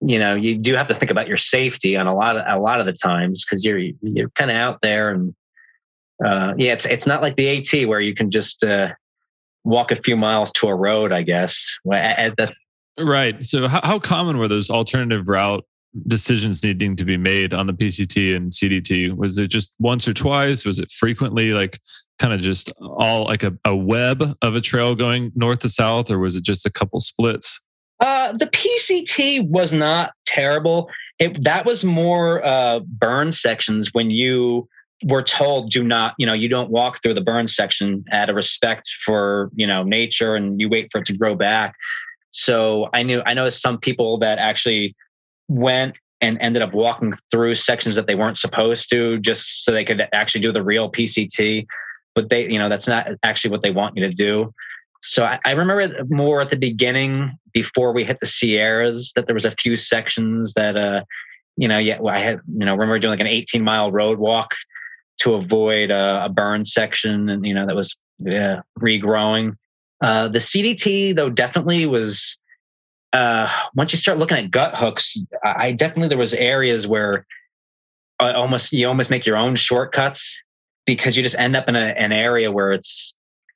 you know you do have to think about your safety on a lot of a lot of the times because you're you're kind of out there and uh, yeah, it's it's not like the AT where you can just uh, walk a few miles to a road. I guess that's right. So, how, how common were those alternative route decisions needing to be made on the PCT and CDT? Was it just once or twice? Was it frequently, like kind of just all like a, a web of a trail going north to south, or was it just a couple splits? Uh, the PCT was not terrible. It, that was more uh, burn sections when you we're told do not you know you don't walk through the burn section out of respect for you know nature and you wait for it to grow back. So i knew i know some people that actually went and ended up walking through sections that they weren't supposed to just so they could actually do the real pct but they you know that's not actually what they want you to do. So I, I remember more at the beginning before we hit the sierras that there was a few sections that uh you know yeah i had you know remember doing like an 18 mile road walk to avoid a, a burn section and you know that was yeah, regrowing. Uh, the CDT though definitely was. Uh, once you start looking at Guthooks, I definitely there was areas where I almost you almost make your own shortcuts because you just end up in a, an area where it's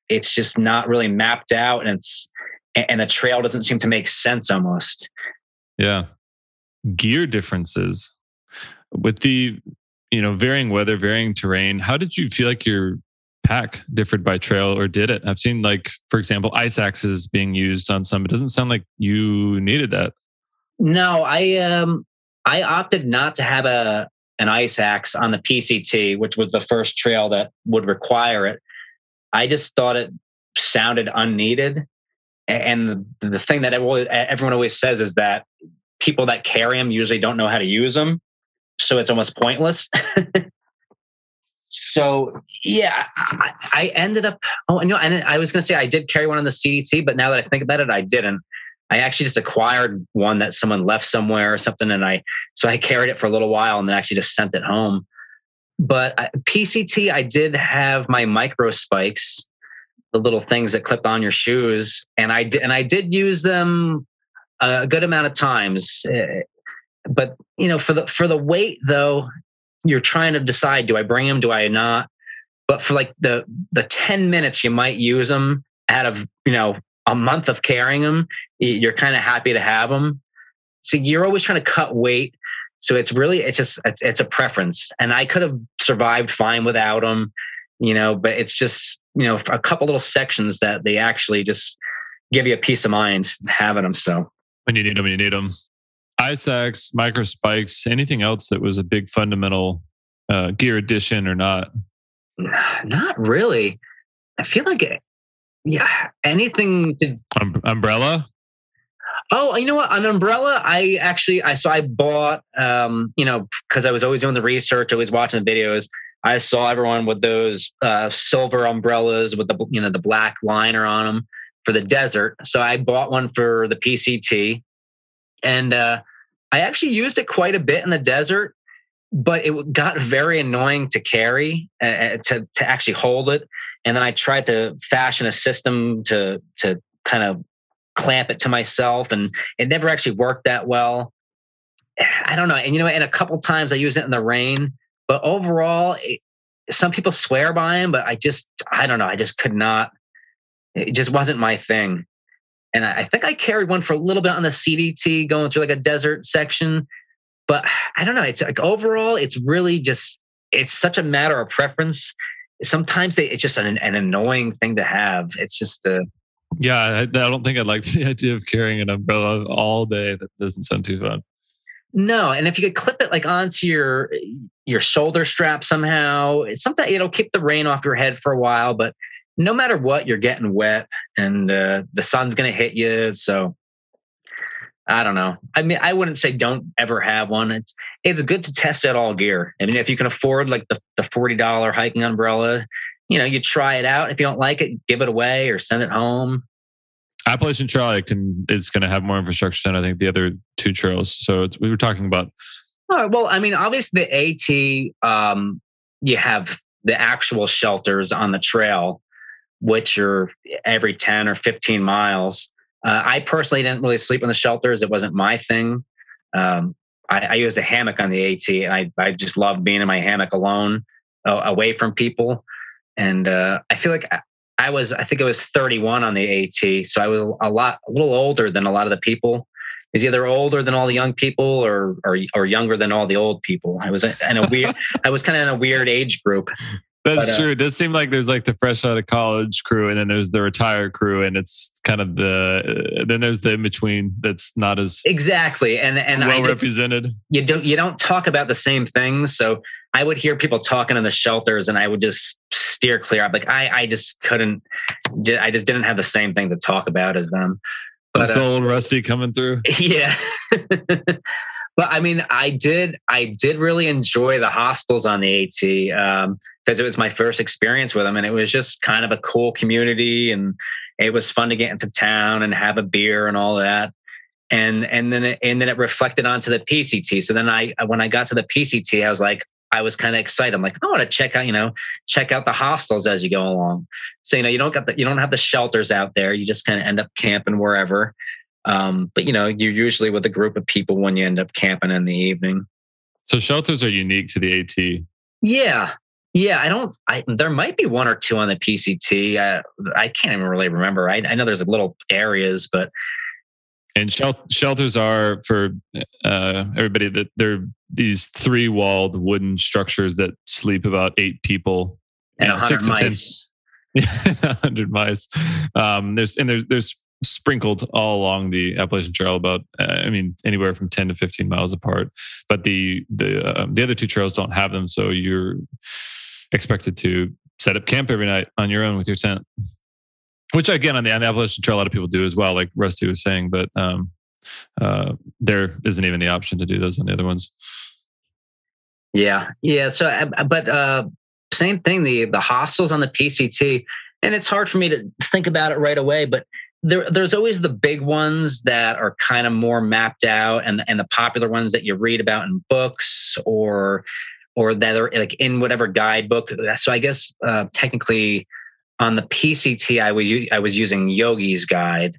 it's just not really mapped out and it's and the trail doesn't seem to make sense almost. Yeah, gear differences with the you know, varying weather, varying terrain. How did you feel like your pack differed by trail or did it? I've seen like, for example, ice axes being used on some. It doesn't sound like you needed that. No, I um I opted not to have a an ice axe on the PCT, which was the first trail that would require it. I just thought it sounded unneeded. And the thing that everyone always says is that people that carry them usually don't know how to use them so it's almost pointless. so yeah, I, I, ended up. Oh, no, and I was going to say I did carry one on the CDT, but now that I think about it, I didn't. I actually just acquired one that someone left somewhere or something, and I so I carried it for a little while and then actually just sent it home. But I, PCT, I did have my micro spikes, the little things that clip on your shoes, and I did and I did use them a good amount of times. Eh, But you know, for the for the weight though, you're trying to decide: do I bring them? Do I not? But for like the the ten minutes you might use them out of you know a month of carrying them, you're kind of happy to have them. So you're always trying to cut weight. So it's really it's just it's, it's a preference, and I could have survived fine without them, you know. But it's just you know a couple little sections that they actually just give you a peace of mind having them. So when you need them, you need them. Ice axes, micro spikes, anything else that was a big fundamental uh, gear addition or not? Not really. I feel like, it, yeah, anything. To, um, umbrella. Oh, you know what? An umbrella. I actually, I so I bought, um, you know, because I was always doing the research, always watching the videos. I saw everyone with those uh, silver umbrellas with the you know the black liner on them for the desert. So I bought one for the PCT, and uh, I actually used it quite a bit in the desert. But it got very annoying to carry, uh, uh, to to actually hold it. And then I tried to fashion a system to to kind of clamp it to myself, and it never actually worked that well. I don't know. And you know, and a couple times I used it in the rain, but overall, it, some people swear by him, but I just I don't know. I just could not it just wasn't my thing. And I think I carried one for a little bit on the CDT going through like a desert section. But I don't know. It's like overall, it's really just, it's such a matter of preference. Sometimes they, it's just an, an annoying thing to have. It's just a, yeah, I, I don't think I'd like the idea of carrying an umbrella all day. That doesn't sound too fun. No, and if you could clip it like onto your your shoulder strap somehow, sometimes it'll keep the rain off your head for a while. But no matter what, you're getting wet and uh, the sun's going to hit you. So I don't know. I mean, I wouldn't say don't ever have one. It's it's good to test out all gear. I mean, if you can afford like the, the forty dollar hiking umbrella, you know, you try it out. If you don't like it, give it away or send it home. Appalachian Trail can is going to have more infrastructure than I think the other two trails. So we were talking about. Oh, well, I mean, obviously the AT, um, you have the actual shelters on the trail which are every 10 or 15 miles. Uh, I personally didn't really sleep in the shelters. It wasn't my thing. Um, I, I, used a hammock on the AT, and I, I just loved being in my hammock alone, uh, away from people. And uh, I feel like I, was, I think I was 31 on the AT, so I was a lot, a little older than a lot of the people. Is either older than all the young people, or or, or younger than all the old people. I was in a weird, I was kind of in a weird age group. That's but, uh, true. It does seem like there's like the fresh out of college crew, and then there's the retired crew, and it's kind of the uh, then there's the in between that's not as exactly and and well just, represented. You don't you don't talk about the same things. So I would hear people talking in the shelters, and I would just steer clear. I'm like I I just couldn't. I just didn't have the same thing to talk about as them. But this uh, old Rusty coming through. Yeah. but I mean, I did I did really enjoy the hostels on the AT. Um, because it was my first experience with them and it was just kind of a cool community and it was fun to get into town and have a beer and all that. And and then it, and then it reflected onto the PCT so then I when I got to the PCT I was like I was kind of excited. I'm like I want to check out you know check out the hostels as you go along. So you know you don't got the, you don't have the shelters out there. You just kind of end up camping wherever. Um, but you know you're usually with a group of people when you end up camping in the evening. So shelters are unique to the AT yeah yeah, I don't. I, there might be one or two on the PCT. Uh, I can't even really remember. I, I know there's little areas, but and shel- shelters are for uh, everybody that they're these three walled wooden structures that sleep about eight people. And know, six mice. to ten. hundred mice. Um, there's and there's there's sprinkled all along the Appalachian Trail, about uh, I mean anywhere from ten to fifteen miles apart. But the the uh, the other two trails don't have them, so you're expected to set up camp every night on your own with your tent. Which again on the, on the Appalachian Trail, a lot of people do as well, like Rusty was saying. But um, uh, there isn't even the option to do those on the other ones. Yeah, yeah. So, uh, but uh, same thing. The the hostels on the PCT, and it's hard for me to think about it right away. But there, there's always the big ones that are kind of more mapped out, and and the popular ones that you read about in books or or that are like in whatever guidebook. So I guess uh, technically on the PCT, I was I was using Yogi's guide.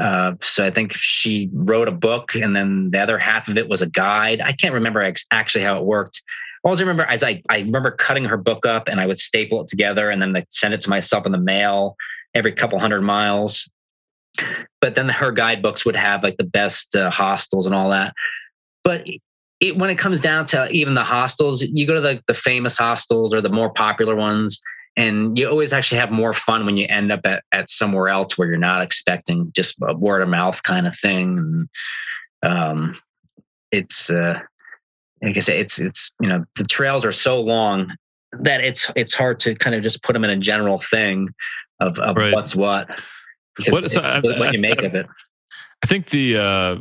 Uh, so I think she wrote a book, and then the other half of it was a guide. I can't remember ex- actually how it worked. All I remember is I I remember cutting her book up, and I would staple it together, and then I'd send it to myself in the mail every couple hundred miles. But then her guidebooks would have like the best uh, hostels and all that. But it, when it comes down to even the hostels, you go to the, the famous hostels or the more popular ones, and you always actually have more fun when you end up at, at somewhere else where you're not expecting just a word of mouth kind of thing. And, um, it's, uh, like I say, it's, it's, you know, the trails are so long that it's, it's hard to kind of just put them in a general thing of, of right. what's what. What, so I, what I, you make I, of it. I think the, uh,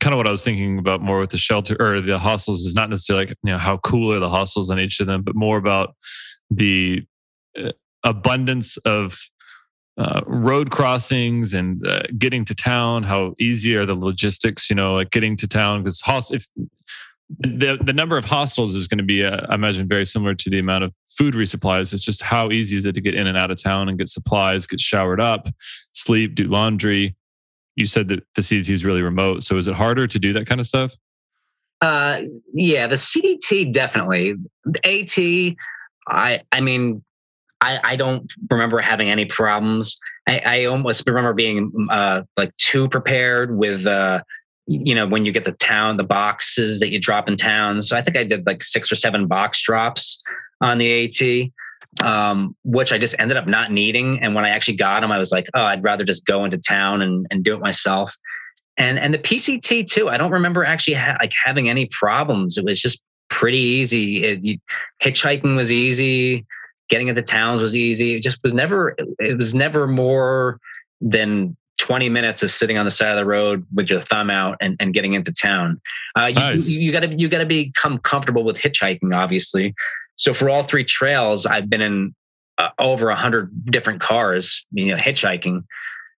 kind of what I was thinking about more with the shelter or the hostels is not necessarily like, you know, how cool are the hostels on each of them, but more about the uh, abundance of uh, road crossings and uh, getting to town. How easy are the logistics? You know, like getting to town because host if the the number of hostels is going to be, uh, I imagine, very similar to the amount of food resupplies. It's just how easy is it to get in and out of town and get supplies, get showered up, sleep, do laundry. You said that the CDT is really remote, so is it harder to do that kind of stuff? Uh, yeah, the CDT definitely. The AT, I I mean, I, I don't remember having any problems. I, I almost remember being uh, like too prepared with, uh, you know, when you get the town, the boxes that you drop in town. So I think I did like six or seven box drops on the AT, um, which I just ended up not needing. And when I actually got them, I was like, oh, I'd rather just go into town and, and do it myself. And and the PCT too. I don't remember actually ha- like having any problems. It was just pretty easy. It, you, hitchhiking was easy getting into towns was easy. It just was never, it was never more than 20 minutes of sitting on the side of the road with your thumb out and, and getting into town. Uh, you, nice. you, you, gotta, you gotta become comfortable with hitchhiking, obviously. So for all three trails, I've been in uh, over a hundred different cars, you know, hitchhiking.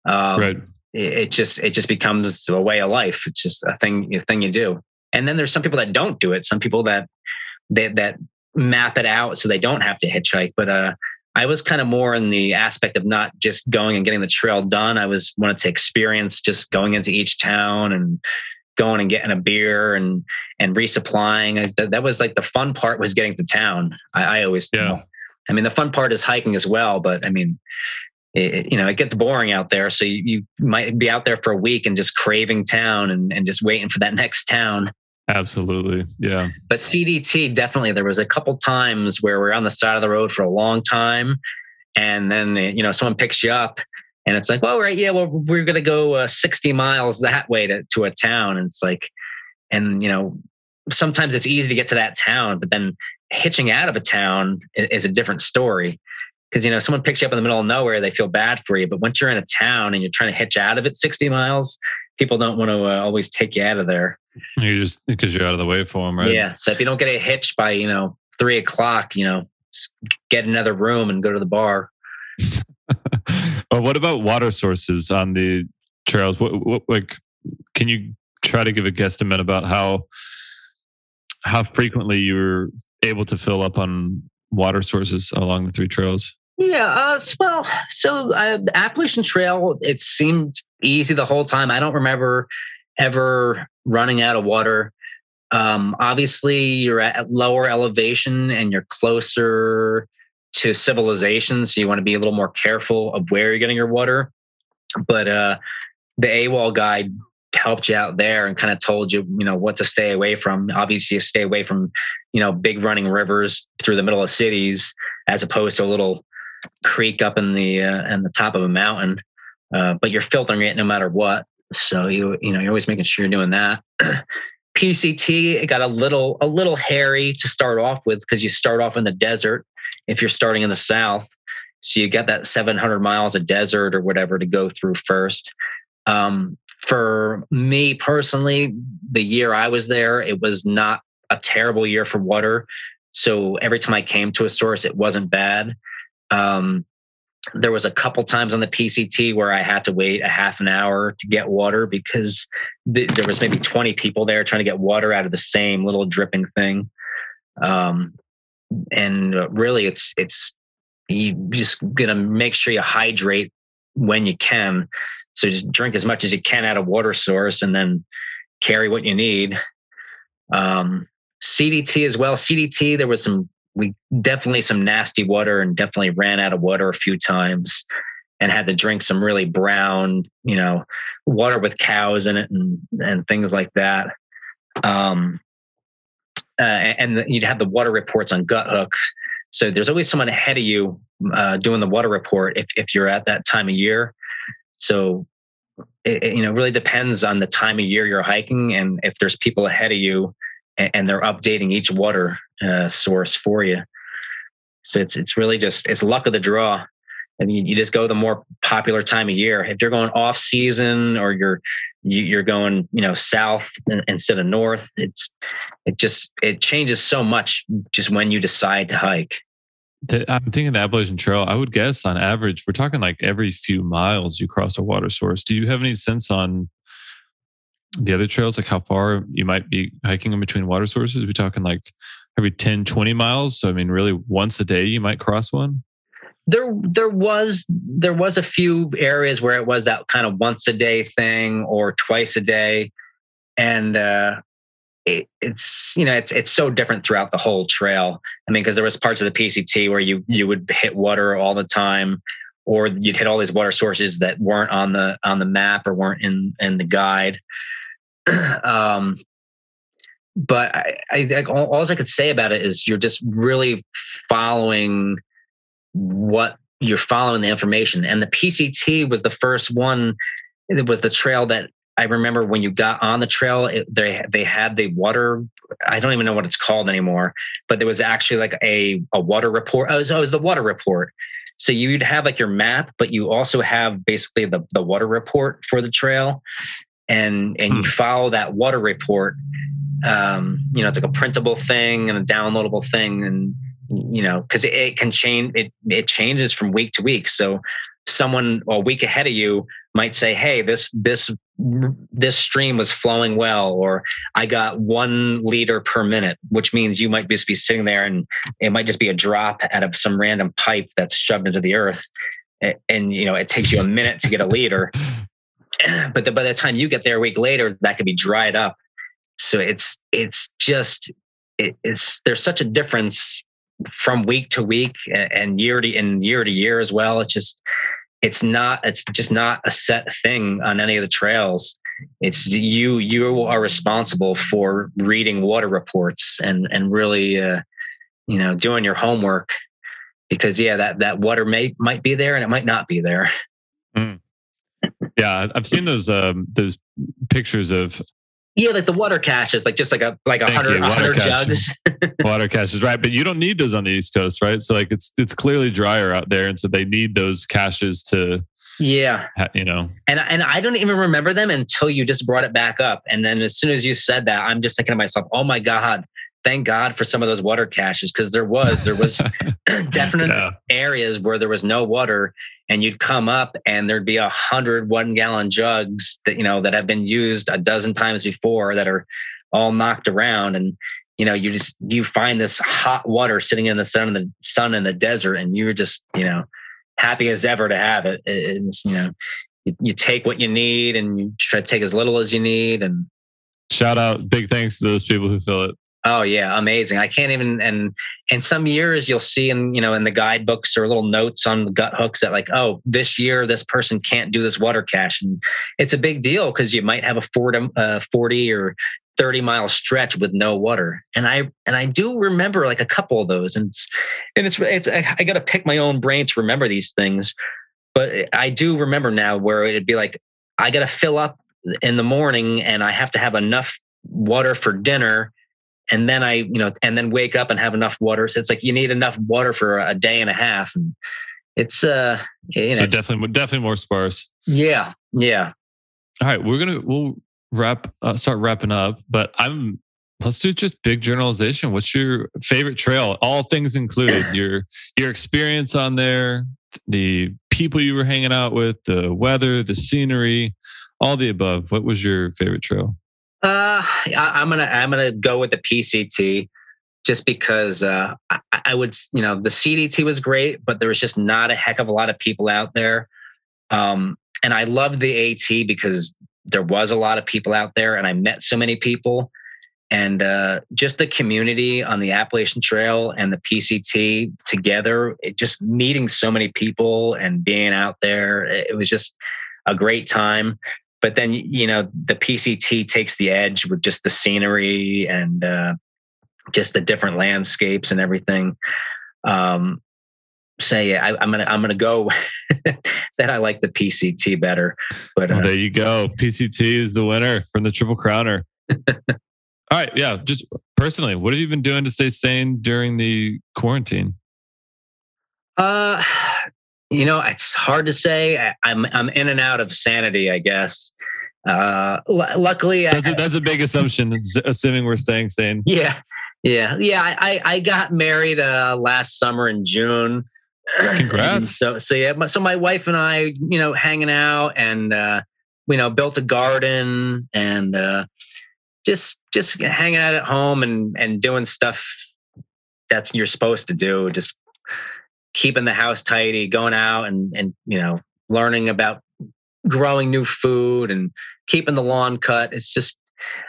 Um, right. It, it just, it just becomes a way of life. It's just a thing, a thing you do. And then there's some people that don't do it. Some people that, that, that map it out so they don't have to hitchhike. But uh, I was kind of more in the aspect of not just going and getting the trail done. I was wanted to experience just going into each town and going and getting a beer and and resupplying. That, that was like the fun part was getting to town. I, I always yeah. I mean, the fun part is hiking as well, but I mean, it, you know, it gets boring out there. So you, you, might be out there for a week and just craving town and, and just waiting for that next town. Absolutely. Yeah. But CDT, definitely, there was a couple times where we're on the side of the road for a long time. And then, you know, someone picks you up and it's like, well, right. Yeah. Well, we're going to go uh, 60 miles that way to, to a town. And it's like, and, you know, sometimes it's easy to get to that town, but then hitching out of a town is, a different story because you know someone picks you up in the middle of nowhere they feel bad for you but once you're in a town and you're trying to hitch out of it 60 miles people don't want to uh, always take you out of there you just because you're out of the way for them right? Yeah so if you don't get a hitch by you know three o'clock you know get another room and go to the bar. Well what about water sources on the trails? What, what like can you try to give a guesstimate about how how frequently you were able to fill up on water sources along the three trails? Yeah, uh, well, so uh, Appalachian Trail, it seemed easy the whole time. I don't remember ever running out of water. Um, obviously, you're at lower elevation and you're closer to civilization, so you want to be a little more careful of where you're getting your water. But uh, the AWOL guide helped you out there and kind of told you, you know, what to stay away from. Obviously, stay away from, you know, big running rivers through the middle of cities, as opposed to a little creek up in the uh, in the top of a mountain, uh, but you're filtering it no matter what. So you you know you're always making sure you're doing that. PCT it got a little a little hairy to start off with because you start off in the desert if you're starting in the south. So you get that 700 miles of desert or whatever to go through first. Um, for me personally, the year I was there, it was not a terrible year for water. So every time I came to a source, it wasn't bad. Um, there was a couple times on the PCT where I had to wait a half an hour to get water because th- there was maybe 20 people there trying to get water out of the same little dripping thing. Um, and really, it's it's you just gonna make sure you hydrate when you can. So just drink as much as you can out of water source, and then carry what you need. Um, CDT as well. CDT, there was some we definitely some nasty water and definitely ran out of water a few times and had to drink some really brown, you know, water with cows in it and and things like that. Um, uh, and you'd have the water reports on Guthook. So there's always someone ahead of you uh, doing the water report if, if you're at that time of year. So it, it, you know really depends on the time of year you're hiking and if there's people ahead of you and, and they're updating each water uh, source for you. So it's it's really just it's luck of the draw. Mean, you just go the more popular time of year. If you're going off season or you're you're going you know south instead of north, it's it just it changes so much just when you decide to hike. I'm thinking the Appalachian Trail. I would guess on average, we're talking like every few miles you cross a water source. Do you have any sense on the other trails, like how far you might be hiking in between water sources? We're talking like every 10, 20 miles. So I mean, really once a day you might cross one? There there was there was a few areas where it was that kind of once a day thing or twice a day. And uh it, it's you know it's it's so different throughout the whole trail. I mean, because there was parts of the PCT where you you would hit water all the time, or you'd hit all these water sources that weren't on the on the map or weren't in in the guide. um, but I, I, all, all I could say about it is you're just really following what you're following the information. And the PCT was the first one. It was the trail that I remember when you got on the trail. It, they they had the water. I don't even know what it's called anymore. But there was actually like a a water report. Oh, it was, oh, it was the water report. So you'd have like your map, but you also have basically the the water report for the trail, and and you hmm. follow that water report. Um, you know, it's like a printable thing and a downloadable thing, and you know, because it, it can change. It it changes from week to week. So someone a week ahead of you might say, "Hey, this this this stream was flowing well," or "I got one liter per minute," which means you might just be sitting there and it might just be a drop out of some random pipe that's shoved into the earth, and, and you know it takes you a minute to get a liter. but the, by the time you get there a week later, that could be dried up. So it's it's just it, it's there's such a difference from week to week and year to and year to year as well. It's just it's not it's just not a set thing on any of the trails. It's you you are responsible for reading water reports and and really uh, you know doing your homework because yeah that that water may might be there and it might not be there. Mm. Yeah, I've seen those um, those pictures of yeah, like the water caches, like just like a like a hundred hundred jugs. water caches, right? But you don't need those on the East Coast, right? So like it's it's clearly drier out there, and so they need those caches to yeah, you know. And and I don't even remember them until you just brought it back up, and then as soon as you said that, I'm just thinking to myself, oh my god, thank God for some of those water caches because there was there was definite yeah. areas where there was no water, and you'd come up and there'd be a hundred one gallon jugs that you know that have been used a dozen times before that are all knocked around, and you know you just you find this hot water sitting in the sun in the sun in the desert, and you're just you know happy as ever to have it. It's you know you, you take what you need and you try to take as little as you need and shout out big thanks to those people who fill it Oh yeah, amazing. I can't even and and some years you'll see in you know in the guidebooks or little notes on the Guthooks that like oh this year this person can't do this water cache and it's a big deal because you might have a 40, uh, 40 or 30 mile stretch with no water and I and I do remember like a couple of those and it's and it's it's I, I got to pick my own brain to remember these things but I do remember now where it'd be like I got to fill up in the morning and I have to have enough water for dinner and then I, you know, and then wake up and have enough water. So it's like you need enough water for a day and a half. And it's uh, you know, so definitely, definitely more sparse. Yeah, yeah. All right, we're gonna we'll wrap uh, start wrapping up, but I'm let's do just big generalization. What's your favorite trail? All things included. your your experience on there, the people you were hanging out with, the weather, the scenery, all the above. What was your favorite trail? Uh, I, am gonna I'm gonna go with the PCT, just because uh, I, I, would you know the CDT was great, but there was just not a heck of a lot of people out there. Um, and I loved the AT because there was a lot of people out there, and I met so many people. And uh, just the community on the Appalachian Trail and the PCT together, it just meeting so many people and being out there, it was just a great time but then you know the PCT takes the edge with just the scenery and uh, just the different landscapes and everything. Um, say I, am gonna I'm gonna go that I like the PCT better. But uh, well, there you go. PCT is the winner from the Triple Crowner. All right, yeah. Just personally, what have you been doing to stay sane during the quarantine? Uh, you know, it's hard to say. I, am I'm, I'm in and out of sanity, I guess. Uh, l- luckily, that's, I, a, that's a big assumption. assuming we're staying sane. Yeah, yeah, yeah. I I got married uh, last summer in June. Congrats. so so yeah, so my wife and I, you know, hanging out and uh, you know, built a garden and uh, just just hanging out at home and and doing stuff that's you're supposed to do. Just keeping the house tidy, going out and and you know, learning about growing new food and keeping the lawn cut. It's just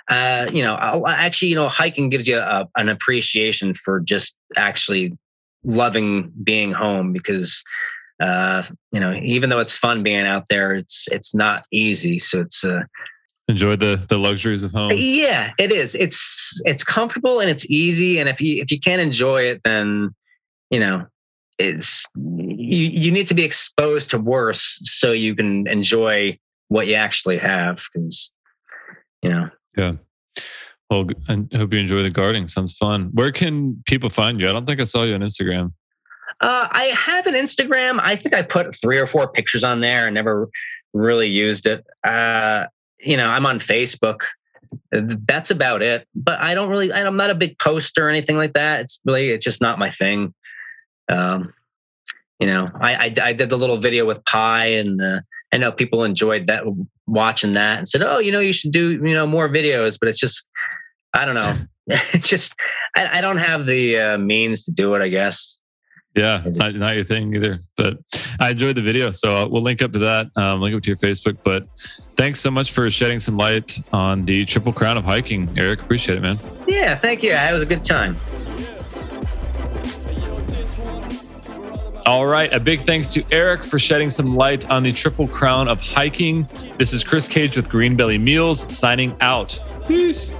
uh, you know, I'll, actually, you know, hiking gives you a, an appreciation for just actually loving being home because uh, you know, even though it's fun being out there, it's it's not easy. So it's uh, enjoy the the luxuries of home. Yeah, it is. It's it's comfortable and it's easy. And if you if you can't enjoy it, then you know it's you you need to be exposed to worse so you can enjoy what you actually have because you know. Yeah. Well, I hope you enjoy the gardening. Sounds fun. Where can people find you? I don't think I saw you on Instagram. Uh, I have an Instagram. I think I put three or four pictures on there and never really used it. Uh, you know, I'm on Facebook. That's about it. But I don't really. I'm not a big poster or anything like that. It's really. It's just not my thing. Um, you know, I, I, I did the little video with Pi, and uh, I know people enjoyed that watching that and said, "Oh, you know, you should do you know more videos." But it's just I don't know. it's just I, I, don't have the uh, means to do it. I guess. Yeah, it's not, not your thing either. But I enjoyed the video, so we'll link up to that. Um, link up to your Facebook. But thanks so much for shedding some light on the Triple Crown of hiking, Eric. Appreciate it, man. Yeah, thank you. It was a good time. All right. A big thanks to Eric for shedding some light on the Triple Crown of hiking. This is Chris Cage with Greenbelly Meals signing out. Peace.